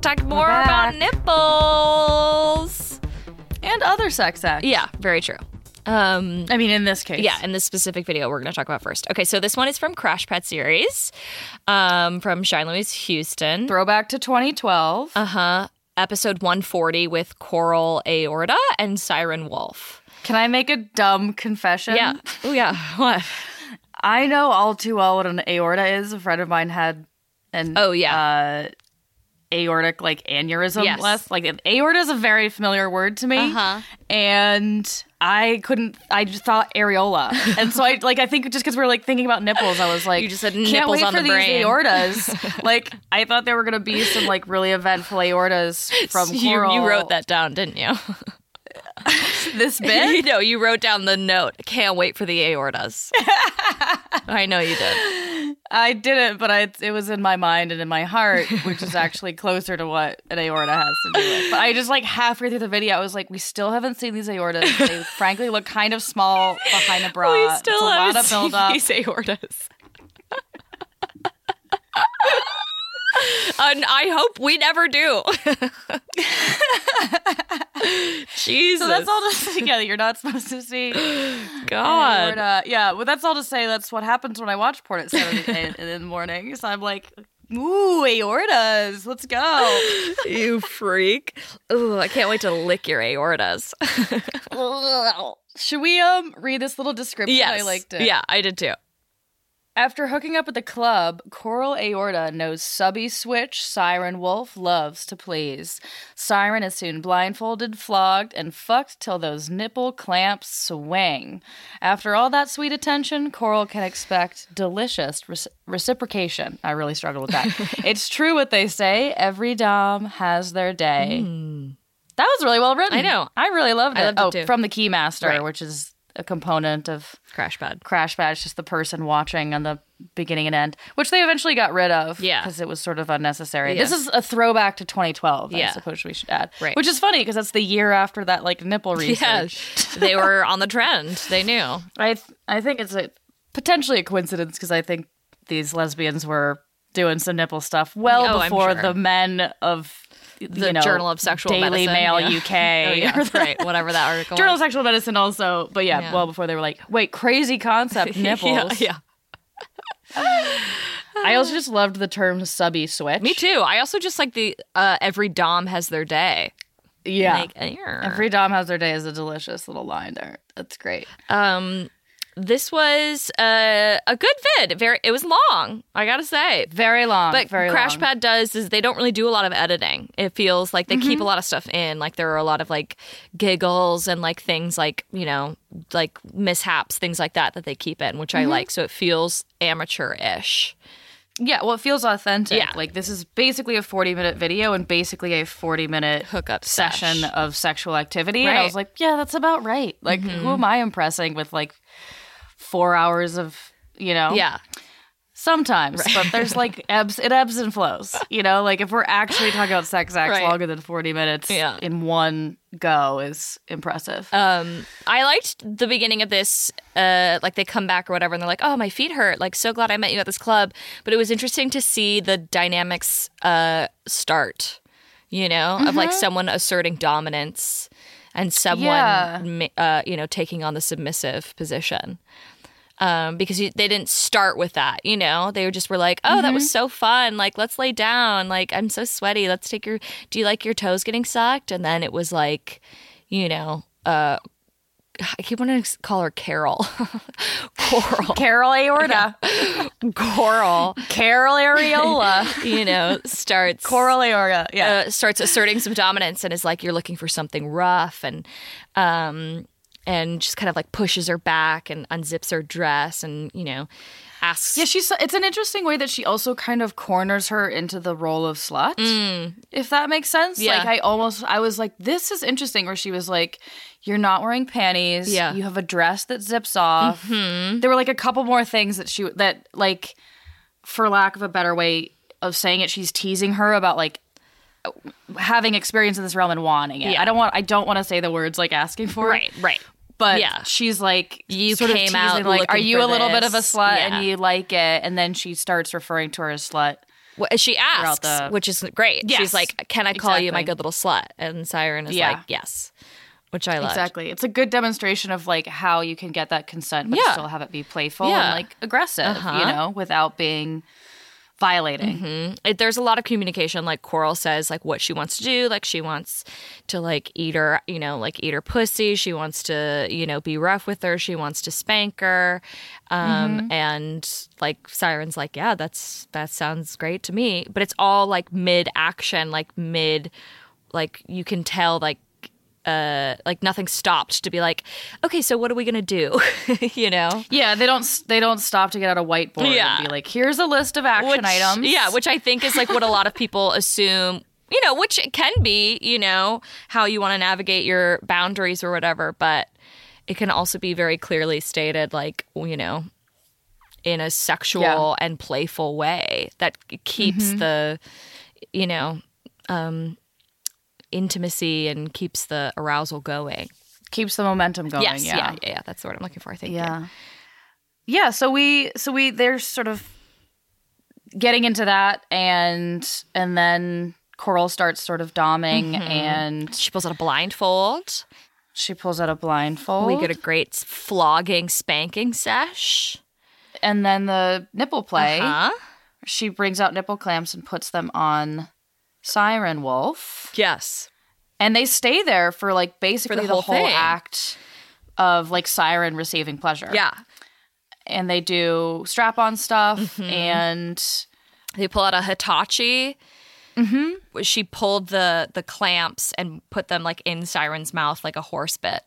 B: Talk more about nipples.
A: And other sex acts.
B: Yeah, very true. Um,
A: I mean, in this case,
B: yeah, in this specific video we're going to talk about first. Okay, so this one is from Crash Pad series, um, from Shine Louise Houston.
A: throwback to 2012.
B: Uh huh. Episode 140 with Coral Aorta and Siren Wolf.
A: Can I make a dumb confession?
B: Yeah. Oh yeah. What?
A: I know all too well what an aorta is. A friend of mine had an
B: Oh yeah.
A: uh, aortic like aneurysm.
B: Yes.
A: Less like aorta is a very familiar word to me,
B: Uh-huh.
A: and I couldn't. I just thought areola, and so I like I think just because we are like thinking about nipples, I was like,
B: You just said nipples on
A: for
B: the
A: these
B: brain."
A: aortas. like I thought there were gonna be some like really eventful aortas from
B: you,
A: Coral.
B: you wrote that down, didn't you?
A: this bit.
B: no, you wrote down the note. Can't wait for the aortas. I know you did.
A: I didn't, but I, it was in my mind and in my heart, which is actually closer to what an aorta has to do with. But I just like halfway through the video, I was like, we still haven't seen these aortas. They frankly look kind of small behind a bra.
B: we still
A: it's a
B: haven't
A: lot of build up.
B: these aortas. And I hope we never do. Jesus.
A: So that's all to say. Yeah, you're not supposed to see
B: God.
A: aorta. Yeah, well, that's all to say. That's what happens when I watch porn at seven in, in the morning. So I'm like, ooh, aortas, let's go.
B: you freak. Ooh, I can't wait to lick your aortas.
A: Should we um read this little description?
B: yes.
A: I liked it.
B: Yeah, I did too.
A: After hooking up at the club, Coral Aorta knows subby switch Siren Wolf loves to please. Siren is soon blindfolded, flogged, and fucked till those nipple clamps swing. After all that sweet attention, Coral can expect delicious reci- reciprocation. I really struggle with that. it's true what they say every Dom has their day. Hmm. That was really well written.
B: I know.
A: I really loved it.
B: I loved it
A: oh,
B: too.
A: from the Keymaster,
B: Right.
A: which is a component of
B: Crash pad.
A: Crash Pad, it's just the person watching on the beginning and end, which they eventually got rid of.
B: Yeah.
A: Because it was sort of unnecessary.
B: Yeah.
A: This is a throwback to 2012,
B: yeah.
A: I suppose we should add.
B: Right.
A: Which is funny because that's the year after that, like, nipple research.
B: Yeah, they were on the trend. They knew.
A: I, th- I think it's a, potentially a coincidence because I think these lesbians were doing some nipple stuff well
B: Oh,
A: before
B: sure.
A: the men of
B: The
A: you know,
B: Journal of Sexual
A: Daily
B: Medicine,
A: Mail
B: yeah.
A: UK.
B: Oh, yeah, right. Whatever that article.
A: Journal of. Sexual Medicine also, but yeah,
B: Yeah.
A: well before they were like, wait, crazy concept nipples.
B: yeah,
A: I also just loved the term subby switch.
B: Me too. I also just like the uh, every dom has their day.
A: Yeah.
B: Like,
A: Every Dom has their day is a delicious little line there. That's great.
B: um, this was uh, a good vid. Very, it was long. I gotta say.
A: Very long.
B: But
A: very
B: Crash
A: long.
B: Pad does is they don't really do a lot of editing. It feels like they
A: Mm-hmm.
B: keep a lot of stuff in. Like there are a lot of like giggles and like things like you know like mishaps, things like that that they keep in, which
A: Mm-hmm.
B: I like. So it feels amateur-ish.
A: Yeah, well, it feels authentic.
B: Yeah.
A: Like this is basically a 40 minute video and basically a 40 minute
B: Hookup
A: session
B: sesh.
A: of sexual activity. And I was like, yeah, that's about right. Like, who am I impressing with like four hours of, you know?
B: Yeah.
A: Sometimes, but there's like ebbs, it ebbs and flows. You know, like if we're actually talking about sex acts
B: Right.
A: longer than 40 minutes
B: Yeah.
A: in one go is impressive.
B: Um, I liked the beginning of this. Uh, like they come back or whatever, and they're like, "Oh, my feet hurt." Like, so glad I met you at this club. But it was interesting to see the dynamics uh start. You know, of like someone asserting dominance and someone,
A: Yeah.
B: uh, you know, taking on the submissive position. Um, because you, they didn't start with that, you know, they just were like, "Oh, that was so fun! Like, let's lay down. Like, I'm so sweaty. Let's take your. Do you like your toes getting sucked?" And then it was like, you know, uh, I keep wanting to call her Carol. Coral.
A: Carol aorta,
B: Coral,
A: Carol areola,
B: you know, starts
A: coral aorta. Yeah.
B: uh, starts asserting some dominance and is like, "You're looking for something rough," and um, and just kind of like pushes her back and unzips her dress and you know, asks.
A: Yeah, she's. It's an interesting way that she also kind of corners her into the role of slut. If that makes sense.
B: Mm. Yeah.
A: Like I almost, I was like, this is interesting. Where she was like, "You're not wearing panties.
B: Yeah. Mm-hmm.
A: You have a dress that zips off." There were like a couple more things that she that like, for lack of a better way of saying it, she's teasing her about like having experience in this realm and wanting it.
B: Yeah.
A: I don't want. I don't want to say the words like asking for it.
B: Right, right.
A: But
B: Yeah.
A: she's like,
B: You
A: sort
B: came
A: teasing,
B: out
A: like, are you a little bit of a slut
B: Yeah.
A: and you like it? And then she starts referring to her as slut.
B: Well, she asks,
A: the-
B: which is great.
A: Yes,
B: She's like, "Can I call you my good little slut?" And Siren is
A: Yeah.
B: like, "Yes." which I love.
A: Exactly. It's a good demonstration of like how you can get that consent, but still have it be playful and like aggressive,
B: Uh-huh.
A: you know, without being violating.
B: it, there's a lot of communication like coral says like what she wants to do like she wants to like eat her you know like eat her pussy. She wants to you know be rough with her. She wants to spank her. Um and like siren's like yeah that's that sounds great to me. But it's all like mid action like mid like you can tell like uh like nothing stopped to be like okay so what are we gonna do you know
A: Yeah, they don't they don't stop to get out a whiteboard
B: Yeah.
A: and be like, here's a list of action
B: which,
A: items.
B: Yeah, which I think is like what a lot of people assume, you know, which can be, you know, how you want to navigate your boundaries or whatever, but it can also be very clearly stated, like, you know, in a sexual
A: Yeah.
B: and playful way that keeps the, you know, um, intimacy and keeps the arousal going.
A: keeps the momentum going.
B: yes,
A: yeah.
B: yeah, yeah, yeah. That's the word I'm looking for. I think.
A: Yeah. Yeah, so we so we they're sort of getting into that and and then Coral starts sort of doming mm-hmm. and
B: She pulls out a blindfold.
A: she pulls out a blindfold.
B: We get a great flogging, spanking sesh.
A: and then the nipple play.
B: Huh?
A: She brings out nipple clamps and puts them on Siren Wolf.
B: Yes.
A: And they stay there for like basically for the,
B: whole
A: whole, act of like Siren receiving pleasure.
B: Yeah.
A: And they do strap on stuff
B: Mm-hmm.
A: and
B: They pull out a Hitachi. Mm-hmm. She pulled the the clamps and put them like in Siren's mouth like a horse bit.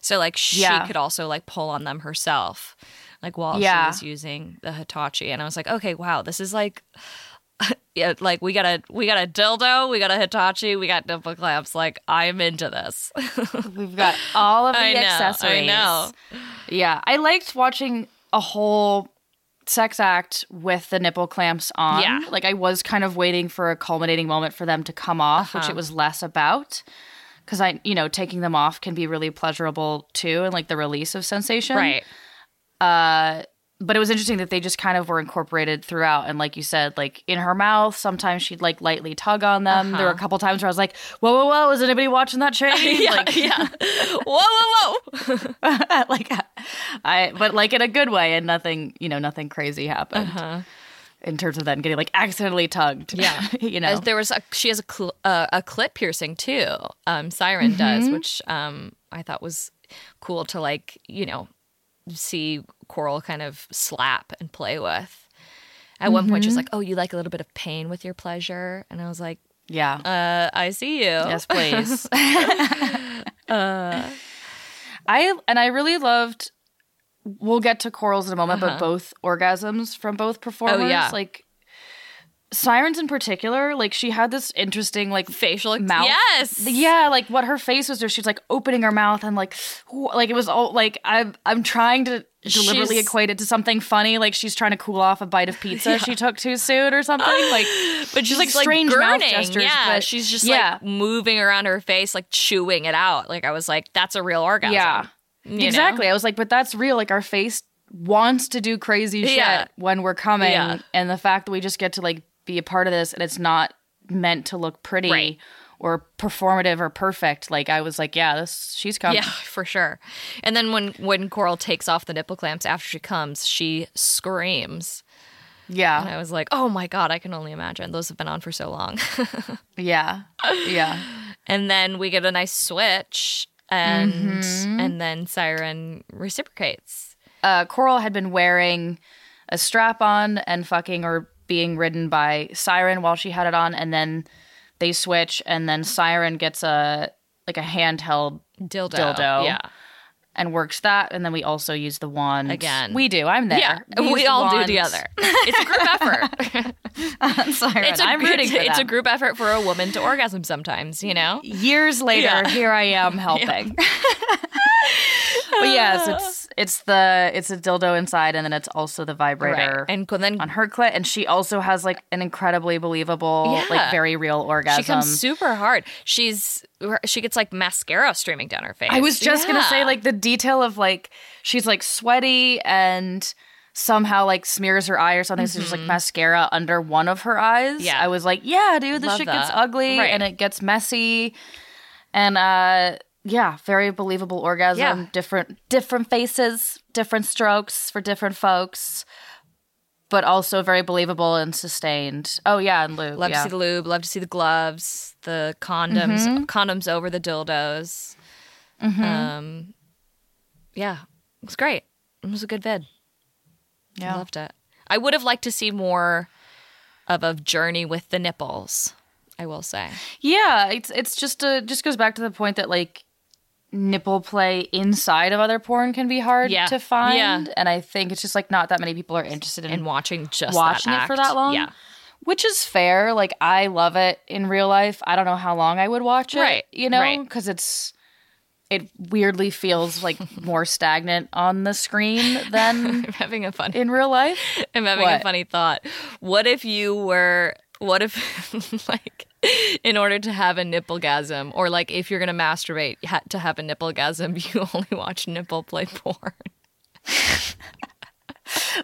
B: So like she
A: Yeah.
B: could also like pull on them herself. Like while
A: Yeah.
B: she was using the Hitachi. And I was like, okay, wow, this is like yeah, like we got a we got a dildo, we got a Hitachi, we got nipple clamps. Like I'm into this.
A: we've got all of the
B: I know,
A: accessories.
B: I know.
A: Yeah. I liked watching a whole sex act with the nipple clamps on.
B: Yeah.
A: Like I was kind of waiting for a culminating moment for them to come off, which
B: Uh-huh.
A: it was less about. Because I, you know, taking them off can be really pleasurable too, and like the release of sensation.
B: right.
A: But it was interesting that they just kind of were incorporated throughout and like you said like in her mouth sometimes she'd like lightly tug on them there were a couple times where i was like whoa whoa whoa is anybody watching that chain
B: Uh-huh. Yeah,
A: like
B: yeah. whoa, whoa, whoa.
A: like i but like in a good way and nothing you know nothing crazy happened in terms of then getting like accidentally tugged
B: Yeah.
A: you know
B: As there was a she has a cl- uh, a clit piercing too. Um, Siren does, which um I thought was cool to like you know see Coral kind of slap and play with. At one point, she's like, "Oh, you like a little bit of pain with your pleasure," and I was like,
A: yeah
B: "Uh, I see you."
A: yes please uh, i and i really loved we'll get to corals in a moment but both orgasms from both performers
B: yeah.
A: like sirens in particular like she had this interesting like
B: Facial ex-
A: mouth
B: Yes.
A: yeah like what her face was there she's like opening her mouth and like wh- like it was all like i'm i'm trying to deliberately
B: She's-
A: equate it to something funny like she's trying to cool off a bite of pizza she took too soon or something like
B: But she's
A: like strange mouth gestures,
B: Yeah,
A: but-
B: she's just
A: yeah.
B: like moving around her face, like chewing it out. Like I was like, "That's a real orgasm."
A: Yeah.
B: you know?
A: Exactly. I was like, but that's real. Like our face wants to do crazy shit
B: Yeah.
A: when we're coming.
B: Yeah.
A: And the fact that we just get to like be a part of this and it's not meant to look pretty
B: Right.
A: or performative or perfect. Like I was like, yeah, this she's coming.
B: Yeah, for sure. And then when when Coral takes off the nipple clamps after she comes, she screams.
A: Yeah.
B: And I was like, "Oh my god, I can only imagine. Those have been on for so long."
A: Yeah. Yeah.
B: and then we get a nice switch and
A: Mm-hmm.
B: and then Siren reciprocates.
A: Uh Coral had been wearing a strap on and fucking or being ridden by Siren while she had it on and then they switch and then Siren gets a like a handheld
B: Dildo.
A: Dildo.
B: Yeah.
A: And works that, and then we also use the wand
B: Again.
A: We do. I'm there.
B: Yeah,
A: use
B: we all do
A: wand.
B: the other. It's a group effort.
A: I'm sorry,
B: It's a,
A: I'm rooting for
B: it's a group effort for a woman to orgasm sometimes, you know?
A: Years later,
B: Yeah.
A: here I am helping. but yes, it's it's the it's a dildo inside, and then it's also the vibrator
B: And then
A: on her clit, and she also has like an incredibly believable,
B: Yeah.
A: like very real orgasm.
B: she comes super hard. She's she gets like mascara streaming down her face.
A: I was just gonna say like the detail of like she's like sweaty and somehow like smears her eye or something. So there's like mascara under one of her eyes.
B: Mm-hmm. Yeah.
A: I was like, yeah, dude, this
B: Love
A: shit gets ugly
B: Right.
A: and it gets messy. And uh yeah, very believable orgasm.
B: Yeah.
A: Different different faces, different strokes for different folks, but also very believable and sustained. Oh yeah, and lube.
B: Love
A: yeah.
B: to see the lube. Love to see the gloves, the condoms,
A: Mm-hmm.
B: condoms over the dildos. Um, yeah, it was great. It was a good vid. I
A: yeah.
B: loved it. I would have liked to see more of a journey with the nipples. I will say.
A: Yeah, it's it's just a just goes back to the point that like nipple play inside of other porn can be hard
B: Yeah.
A: to find,
B: Yeah.
A: and I think it's just like not that many people are interested in
B: And watching just
A: watching it for that long.
B: Yeah.
A: which is fair. Like I love it in real life. I don't know how long I would watch it,
B: Right,
A: You know,
B: right.
A: because it's it weirdly feels like more stagnant on the screen than
B: I'm having a fun.
A: in real life.
B: I'm having a funny thought. What if you were? What if, like, in order to have a nipplegasm, or like if you're gonna masturbate you had to have a nipplegasm, you only watch nipple play porn?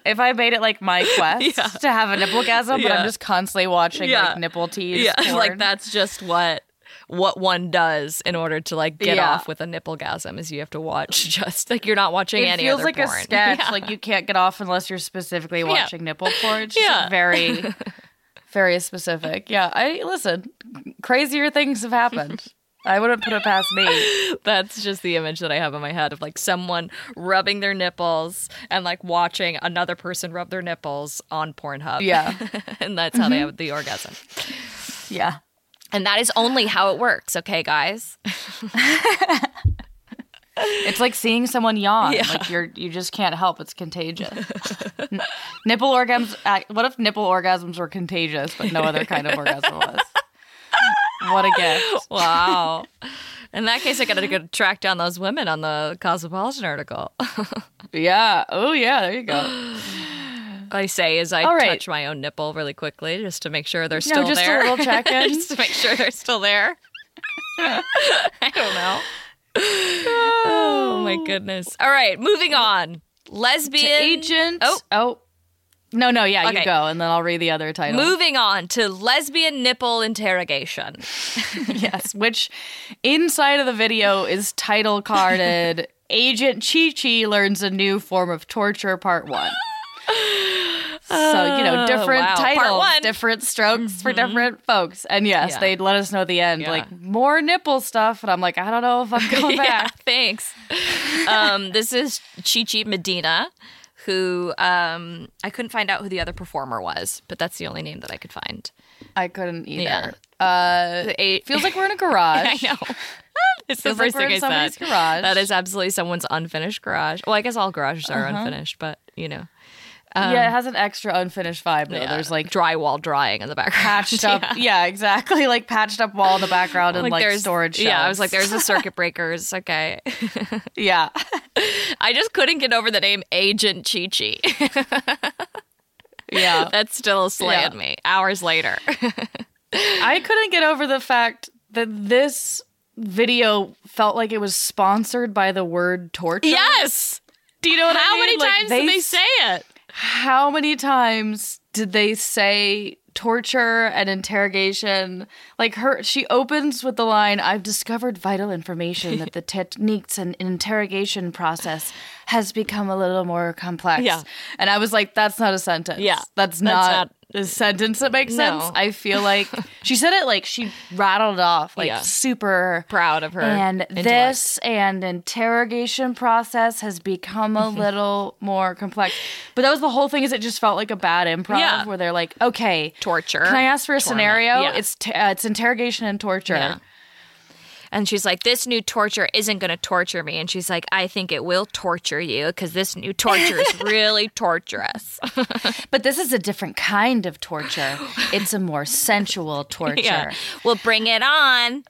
A: If I made it like my quest to have a nipplegasm, but I'm just constantly watching
B: Yeah.
A: like nipple tease.
B: Yeah,
A: porn.
B: like that's just what what one does in order to like get
A: Yeah.
B: off with a nipplegasm is you have to watch just like you're not watching
A: It
B: any
A: feels
B: other
A: like
B: porn.
A: a sketch.
B: Yeah.
A: Like you can't get off unless you're specifically watching nipple porn. It's
B: Yeah.
A: very, very specific. Yeah, I listen. Crazier things have happened. I wouldn't put it past me.
B: That's just the image that I have in my head of like someone rubbing their nipples and like watching another person rub their nipples on Pornhub.
A: Yeah,
B: and that's how they mm-hmm. have the orgasm.
A: yeah.
B: And that is only how it works, okay, guys?
A: It's like seeing someone yawn. Like you're, you just can't help. It's contagious. N- nipple orgasms. uh, What if nipple orgasms were contagious, but no other kind of orgasm was? What a gift.
B: Wow. In that case, I got to go track down those women on the Cosmopolitan article.
A: Yeah. Oh yeah. There you go.
B: I say as I
A: right.
B: touch my own nipple really quickly just to make sure they're
A: No,
B: still
A: just
B: there.
A: a little check-in.
B: just to make sure they're still there. I don't know. Oh my goodness. All right, moving on. Lesbian
A: Agent.
B: Oh.
A: Oh. No, no. Yeah,
B: Okay.
A: you go, and then I'll read the other title.
B: Moving on to lesbian nipple interrogation.
A: yes, which inside of the video is title carded Agent Chi Chi learns a new form of torture, part one. So, you know, different
B: wow.
A: Titles, different strokes for different folks. And yes,
B: Yeah.
A: they'd let us know the end,
B: Yeah.
A: like, more nipple stuff. And I'm like, I don't know if I'm going
B: yeah,
A: back.
B: thanks. um, this is Chi Chi Medina, who um, I couldn't find out who the other performer was, but that's the only name that I could find.
A: I couldn't either. Uh,
B: eight,
A: feels like we're in a garage.
B: I know. It's the
A: like
B: first
A: we're
B: thing
A: in
B: I said.
A: garage.
B: That is absolutely someone's unfinished garage. Well, I guess all garages are unfinished, but you know,
A: yeah, it has an extra unfinished vibe, though.
B: Um, yeah,
A: There's like
B: drywall drying in the background.
A: patched up. Yeah. exactly. Like patched up wall in the background and like,
B: there's
A: storage shelves.
B: Yeah, I was like, there's the circuit breakers. Okay.
A: yeah.
B: I just couldn't get over the name Agent Chi Chi.
A: Yeah.
B: that still slayed
A: Yeah.
B: me hours later.
A: I couldn't get over the fact that this video felt like it was sponsored by the word torture.
B: yes.
A: Do you know what I
B: How
A: mean?
B: many
A: Like,
B: times did they say it?
A: How many times did they say torture and interrogation? Like her, she opens with the line, I've discovered vital information that the techniques and interrogation process has become a little more complex.
B: Yeah.
A: And I was like, that's not a sentence.
B: Yeah,
A: That's,
B: that's
A: not,
B: not-
A: a sentence that makes
B: No.
A: sense. I feel like she said it like she rattled off, like
B: Yeah.
A: super
B: Proud of her.
A: and
B: intellect.
A: this and interrogation process has become a little more complex. But that was the whole thing. Is it just felt like a bad improv
B: Yeah.
A: where they're like, okay,
B: torture.
A: can I ask for a
B: torment.
A: scenario?
B: Yeah.
A: It's t- uh, it's interrogation and torture.
B: And she's like, this new torture isn't going to torture me. And she's like, I think it will torture you because this new torture is really torturous.
A: But this is a different kind of torture. it's a more sensual torture.
B: yeah. Well, bring it on.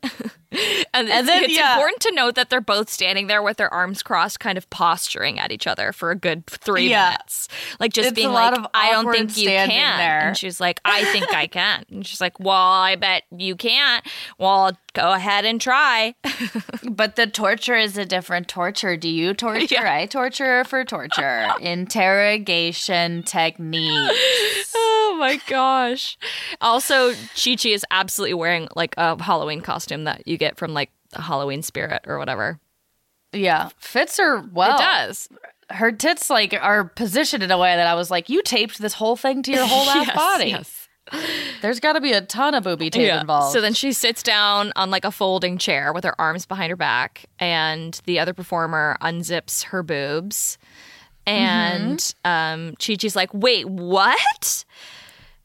B: and, it's,
A: then,
B: it's
A: yeah.
B: important to note that they're both standing there with their arms crossed, kind of posturing at each other for a good three
A: Yeah.
B: minutes. Like just
A: It's
B: being
A: a lot
B: like,
A: of
B: I don't think you can.
A: there.
B: And she's like, I think I can. And she's like, Well, I bet you can't. Well, go ahead and try.
A: But the torture is a different torture. Do you torture?
B: Yeah.
A: I torture for torture. Interrogation technique.
B: Oh my gosh. Also, Chi Chi is absolutely wearing like a Halloween costume that you get from like the Halloween spirit or whatever.
A: Yeah, fits her well.
B: It does.
A: Her tits like are positioned in a way that I was like, you taped this whole thing to your whole ass
B: Yes,
A: body.
B: yes.
A: There's got to be a ton of booby tape involved.
B: So then she sits down on like a folding chair with her arms behind her back, and the other performer unzips her boobs. And
A: Mm-hmm.
B: um, Chi Chi's like, wait, what?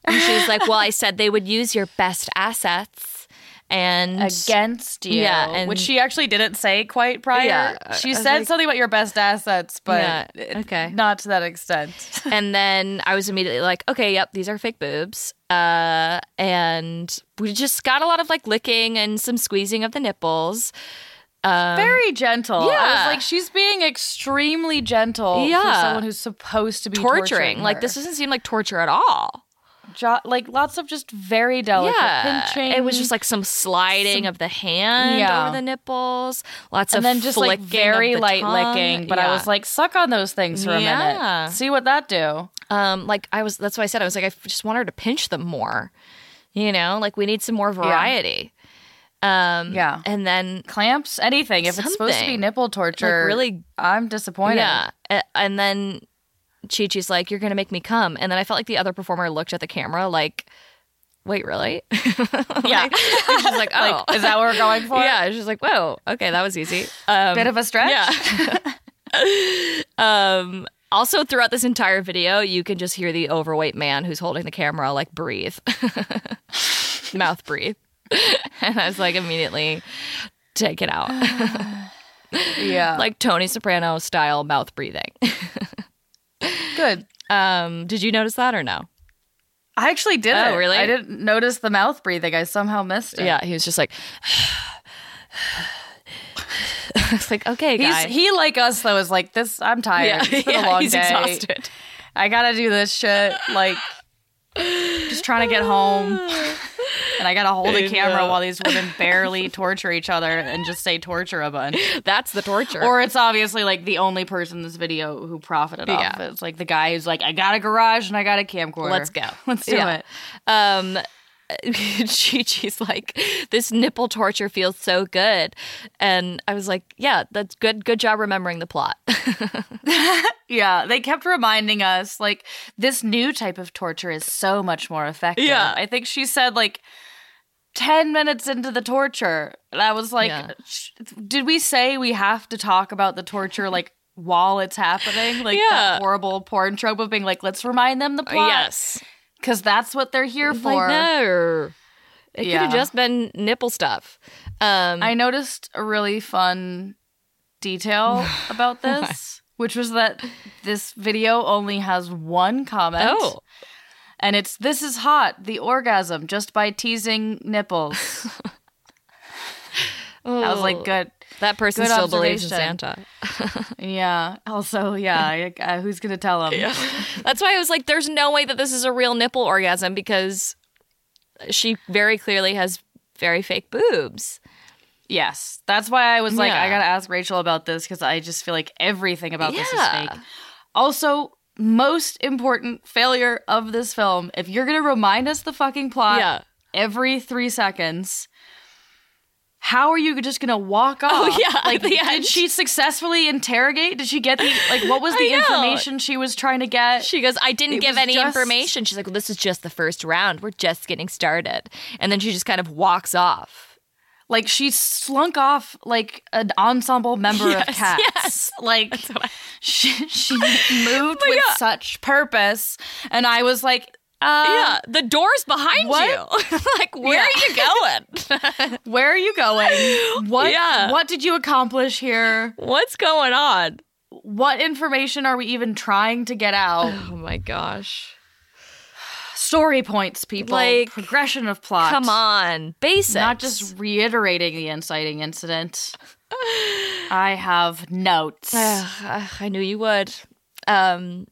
B: And she's like, well, I said they would use your best assets. And
A: against you.
B: Yeah, and-
A: which she actually didn't say quite prior.
B: Yeah,
A: she said
B: like-
A: something about your best assets, but
B: Yeah, okay.
A: not to that extent.
B: and then I was immediately like, okay, yep, these are fake boobs. Uh, and we just got a lot of like licking and some squeezing of the nipples. Um,
A: Very gentle. I
B: yeah.
A: was like, she's being extremely gentle
B: Yeah.
A: for someone who's supposed to be
B: torturing.
A: torturing.
B: Like this doesn't seem like torture at all.
A: Jo- like lots of just very delicate
B: yeah,
A: pinching.
B: it was just like some sliding of the hand
A: Yeah.
B: over the nipples. Lots
A: and
B: of
A: then just like very light
B: tongue.
A: licking. But I was like, suck on those things for a minute. See what that do.
B: um, like I was. That's why I said I was like, I just want her to pinch them more. You know, like we need some more variety. Um,
A: Yeah.
B: and then
A: Clamps, anything. If it's supposed to be nipple torture,
B: really-
A: I'm disappointed.
B: Yeah. And then Chi Chi's like, You're going to make me come. And then I felt like the other performer looked at the camera like, Wait, really?
A: Yeah.
B: Like, she's like, Oh.
A: Like, is that what we're going for?
B: yeah. She's like, Whoa, okay, that was easy. Um,
A: Bit of a stretch.
B: yeah. um, also, throughout this entire video, you can just hear the overweight man who's holding the camera like breathe, mouth breathe. and I was like, immediately take it out.
A: Yeah.
B: like Tony Soprano style mouth breathing.
A: Good.
B: Um, did you notice that or no?
A: I actually didn't.
B: Oh, really?
A: I didn't notice the mouth breathing. I somehow missed it.
B: Yeah, he was just like, it's like okay,
A: He's he like us though is like this. I'm tired.
B: yeah,
A: It's been
B: yeah,
A: a long
B: he's
A: day.
B: exhausted.
A: I gotta do this shit. Like just trying to get home, and I gotta hold a camera while these women barely torture each other and just say torture a bunch.
B: That's the torture.
A: Or it's obviously like the only person in this video who profited off
B: Yeah.
A: of it. It's like the guy who's like, I got a garage and I got a camcorder.
B: Let's go.
A: Let's do
B: Yeah.
A: it.
B: um Chi Chi's like, this nipple torture feels so good. And I was like, yeah, that's good. Good job remembering the plot.
A: Yeah, they kept reminding us like this new type of torture is so much more effective.
B: Yeah.
A: I think she said like 10 minutes into the torture. And I was like,
B: Yeah.
A: did we say we have to talk about the torture like while it's happening? Like
B: Yeah.
A: that horrible porn trope of being like, let's remind them the plot.
B: yes.
A: Because that's what they're here for.
B: Like, no. It could have just been nipple stuff. Um,
A: I noticed a really fun detail about this, which was that this video only has one comment.
B: oh,
A: And it's this is hot, the orgasm, just by teasing nipples. I was like, good.
B: That person
A: Good
B: still believes in. Santa.
A: Yeah. Also, yeah, uh, who's going to tell him?
B: That's why I was like, there's no way that this is a real nipple orgasm because she very clearly has very fake boobs.
A: Yes. That's why I was like,
B: Yeah.
A: I got to ask Rachel about this because I just feel like everything about this is fake. Also, most important failure of this film if you're going to remind us the fucking plot
B: Yeah.
A: every three seconds. How are you just gonna walk oh, off?
B: Oh, yeah,
A: like did
B: end.
A: she successfully interrogate? Did she get the like? What was the information she was trying to get?
B: She goes, I didn't
A: It
B: give any
A: just-
B: information. She's like, well, this is just the first round. We're just getting started. And then she just kind of walks off.
A: like she slunk off like an ensemble member of cats.
B: yes.
A: Like she, she moved
B: Oh
A: with
B: God.
A: such purpose, and I was like, uh,
B: yeah, the door's behind
A: what?
B: you. like, where
A: Yeah.
B: are you going?
A: "Where are you going? What?
B: Yeah.
A: What did you accomplish here?
B: What's going on?
A: What information are we even trying to get out?
B: Oh my gosh.
A: Story points, people.
B: Like,
A: progression of plot.
B: Come on. Basics.
A: Not just reiterating the inciting incident. I have notes.
B: I knew you would. Um,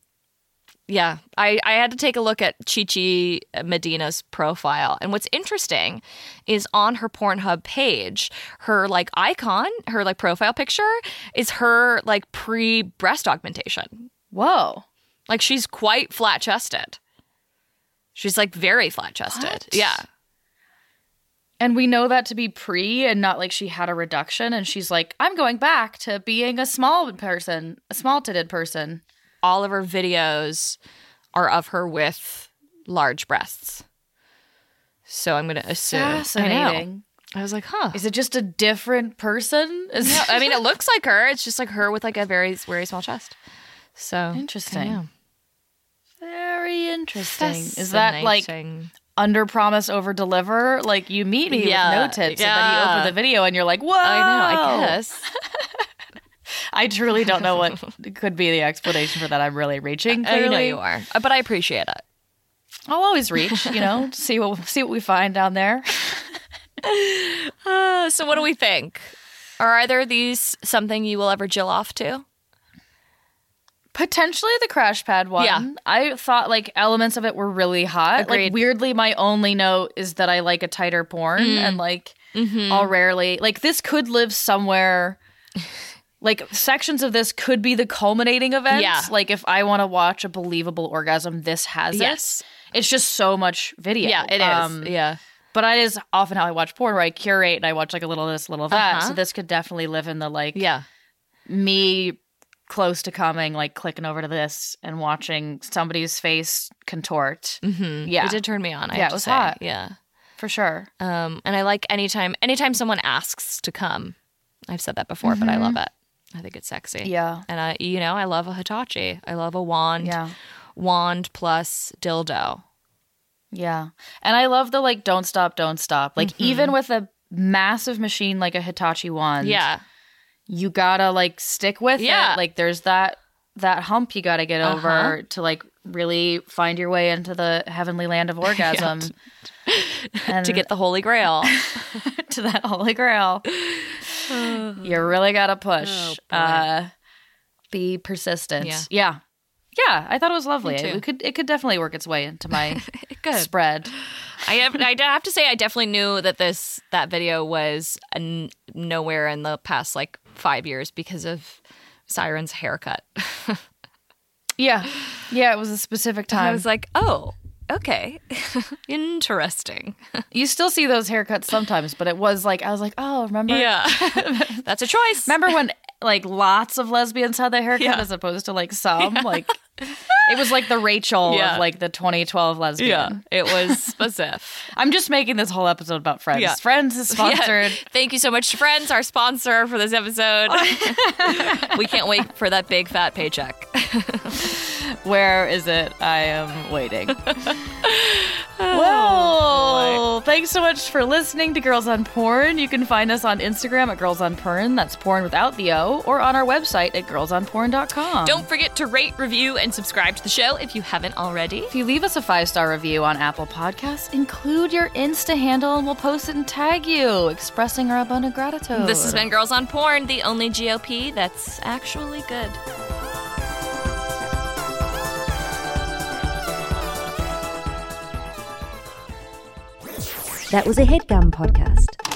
B: yeah, I, I had to take a look at Chi Chi Medina's profile. And what's interesting is on her Pornhub page, her like icon, her like profile picture is her like pre breast augmentation.
A: Whoa.
B: Like she's quite flat chested. She's like very flat chested. Yeah.
A: And we know that to be pre and not like she had a reduction. And she's like, I'm going back to being a small person, a small titted person.
B: All of her videos are of her with large breasts. So I'm going to assume. I know.
A: Fascinating.
B: I was like, huh.
A: Is it just a different person? Is
B: No, I mean, it looks like her. It's just like her with like a very, very small chest. So
A: Interesting.
B: I
A: very interesting. Is that like under promise, over deliver? Like you meet me
B: Yeah,
A: with no tits, and then you open the video and you're like, whoa.
B: I know, I guess.
A: I truly don't know what could be the explanation for that. I'm really reaching.
B: I know you are, Uh, but I appreciate it.
A: I'll always reach, you know, see what see what we find down there.
B: Uh, so, what do we think? Are either of these something you will ever Jill off to?
A: Potentially the crash pad one.
B: Yeah.
A: I thought like elements of it were really hot.
B: Agreed.
A: Like weirdly, my only note is that I like a tighter porn
B: Mm.
A: and like
B: Mm-hmm.
A: I'll rarely like this could live somewhere. Like sections of this could be the culminating event.
B: Yeah.
A: Like if I want to watch a believable orgasm, this has
B: Yes.
A: it. It's just so much video.
B: Yeah, it is.
A: Um,
B: yeah.
A: But it is often how I watch porn, where I curate and I watch like a little of this, little of that.
B: Uh-huh.
A: So this could definitely live in the like
B: Yeah.
A: me close to coming, like clicking over to this and watching somebody's face contort.
B: Mm-hmm.
A: Yeah.
B: It did turn me on. I
A: Yeah,
B: have
A: it
B: to
A: was
B: say.
A: hot.
B: Yeah.
A: For sure.
B: Um, and I like anytime anytime someone asks to come. I've said that before, but I love it. I think it's sexy.
A: Mm-hmm. Yeah.
B: And I, you know, I love a Hitachi. I love a wand.
A: Yeah.
B: Wand plus dildo.
A: Yeah. And I love the like don't stop, don't stop. Like even with a massive machine like a Hitachi wand,
B: Yeah.
A: you gotta like stick with
B: Yeah.
A: it. Like there's that that hump you gotta get over
B: Uh-huh.
A: to like really find your way into the heavenly land of orgasm. and
B: To get the holy grail.
A: to that holy grail. you really gotta push. uh be persistent.
B: Yeah.
A: yeah. Yeah, I thought it was lovely.
B: Too.
A: It could it could definitely work its way into my spread.
B: I have, I have to say, I definitely knew that this that video was n- nowhere in the past like five years because of Siren's haircut.
A: Yeah. Yeah, it was a specific time.
B: I was like, oh, okay, interesting.
A: you still see those haircuts sometimes, but it was like I was like, "Oh, remember
B: Yeah, that's a choice.
A: Remember when like lots of lesbians had their haircut
B: Yeah.
A: as opposed to like some? Like it was like the Rachel
B: Yeah.
A: of like the 2012 lesbian.
B: Yeah, it was specific.
A: I'm just making this whole episode about Friends.
B: Yeah.
A: Friends is sponsored.
B: Yeah. Thank you so much to Friends, our sponsor for this episode. we can't wait for that big fat paycheck.
A: Where is it? I am waiting. well, thanks so much for listening to Girls on Porn. You can find us on Instagram at Girls on Porn. That's porn without the O, or on our website at girlsonporn.com.
B: Don't forget to rate, review, and subscribe to the show if you haven't already.
A: If you leave us a five star review on Apple Podcasts, include your Insta handle and we'll post it and tag you, expressing our abundant gratitude.
B: This has been Girls on Porn, the only GOP that's actually good.
C: That was a headgum podcast.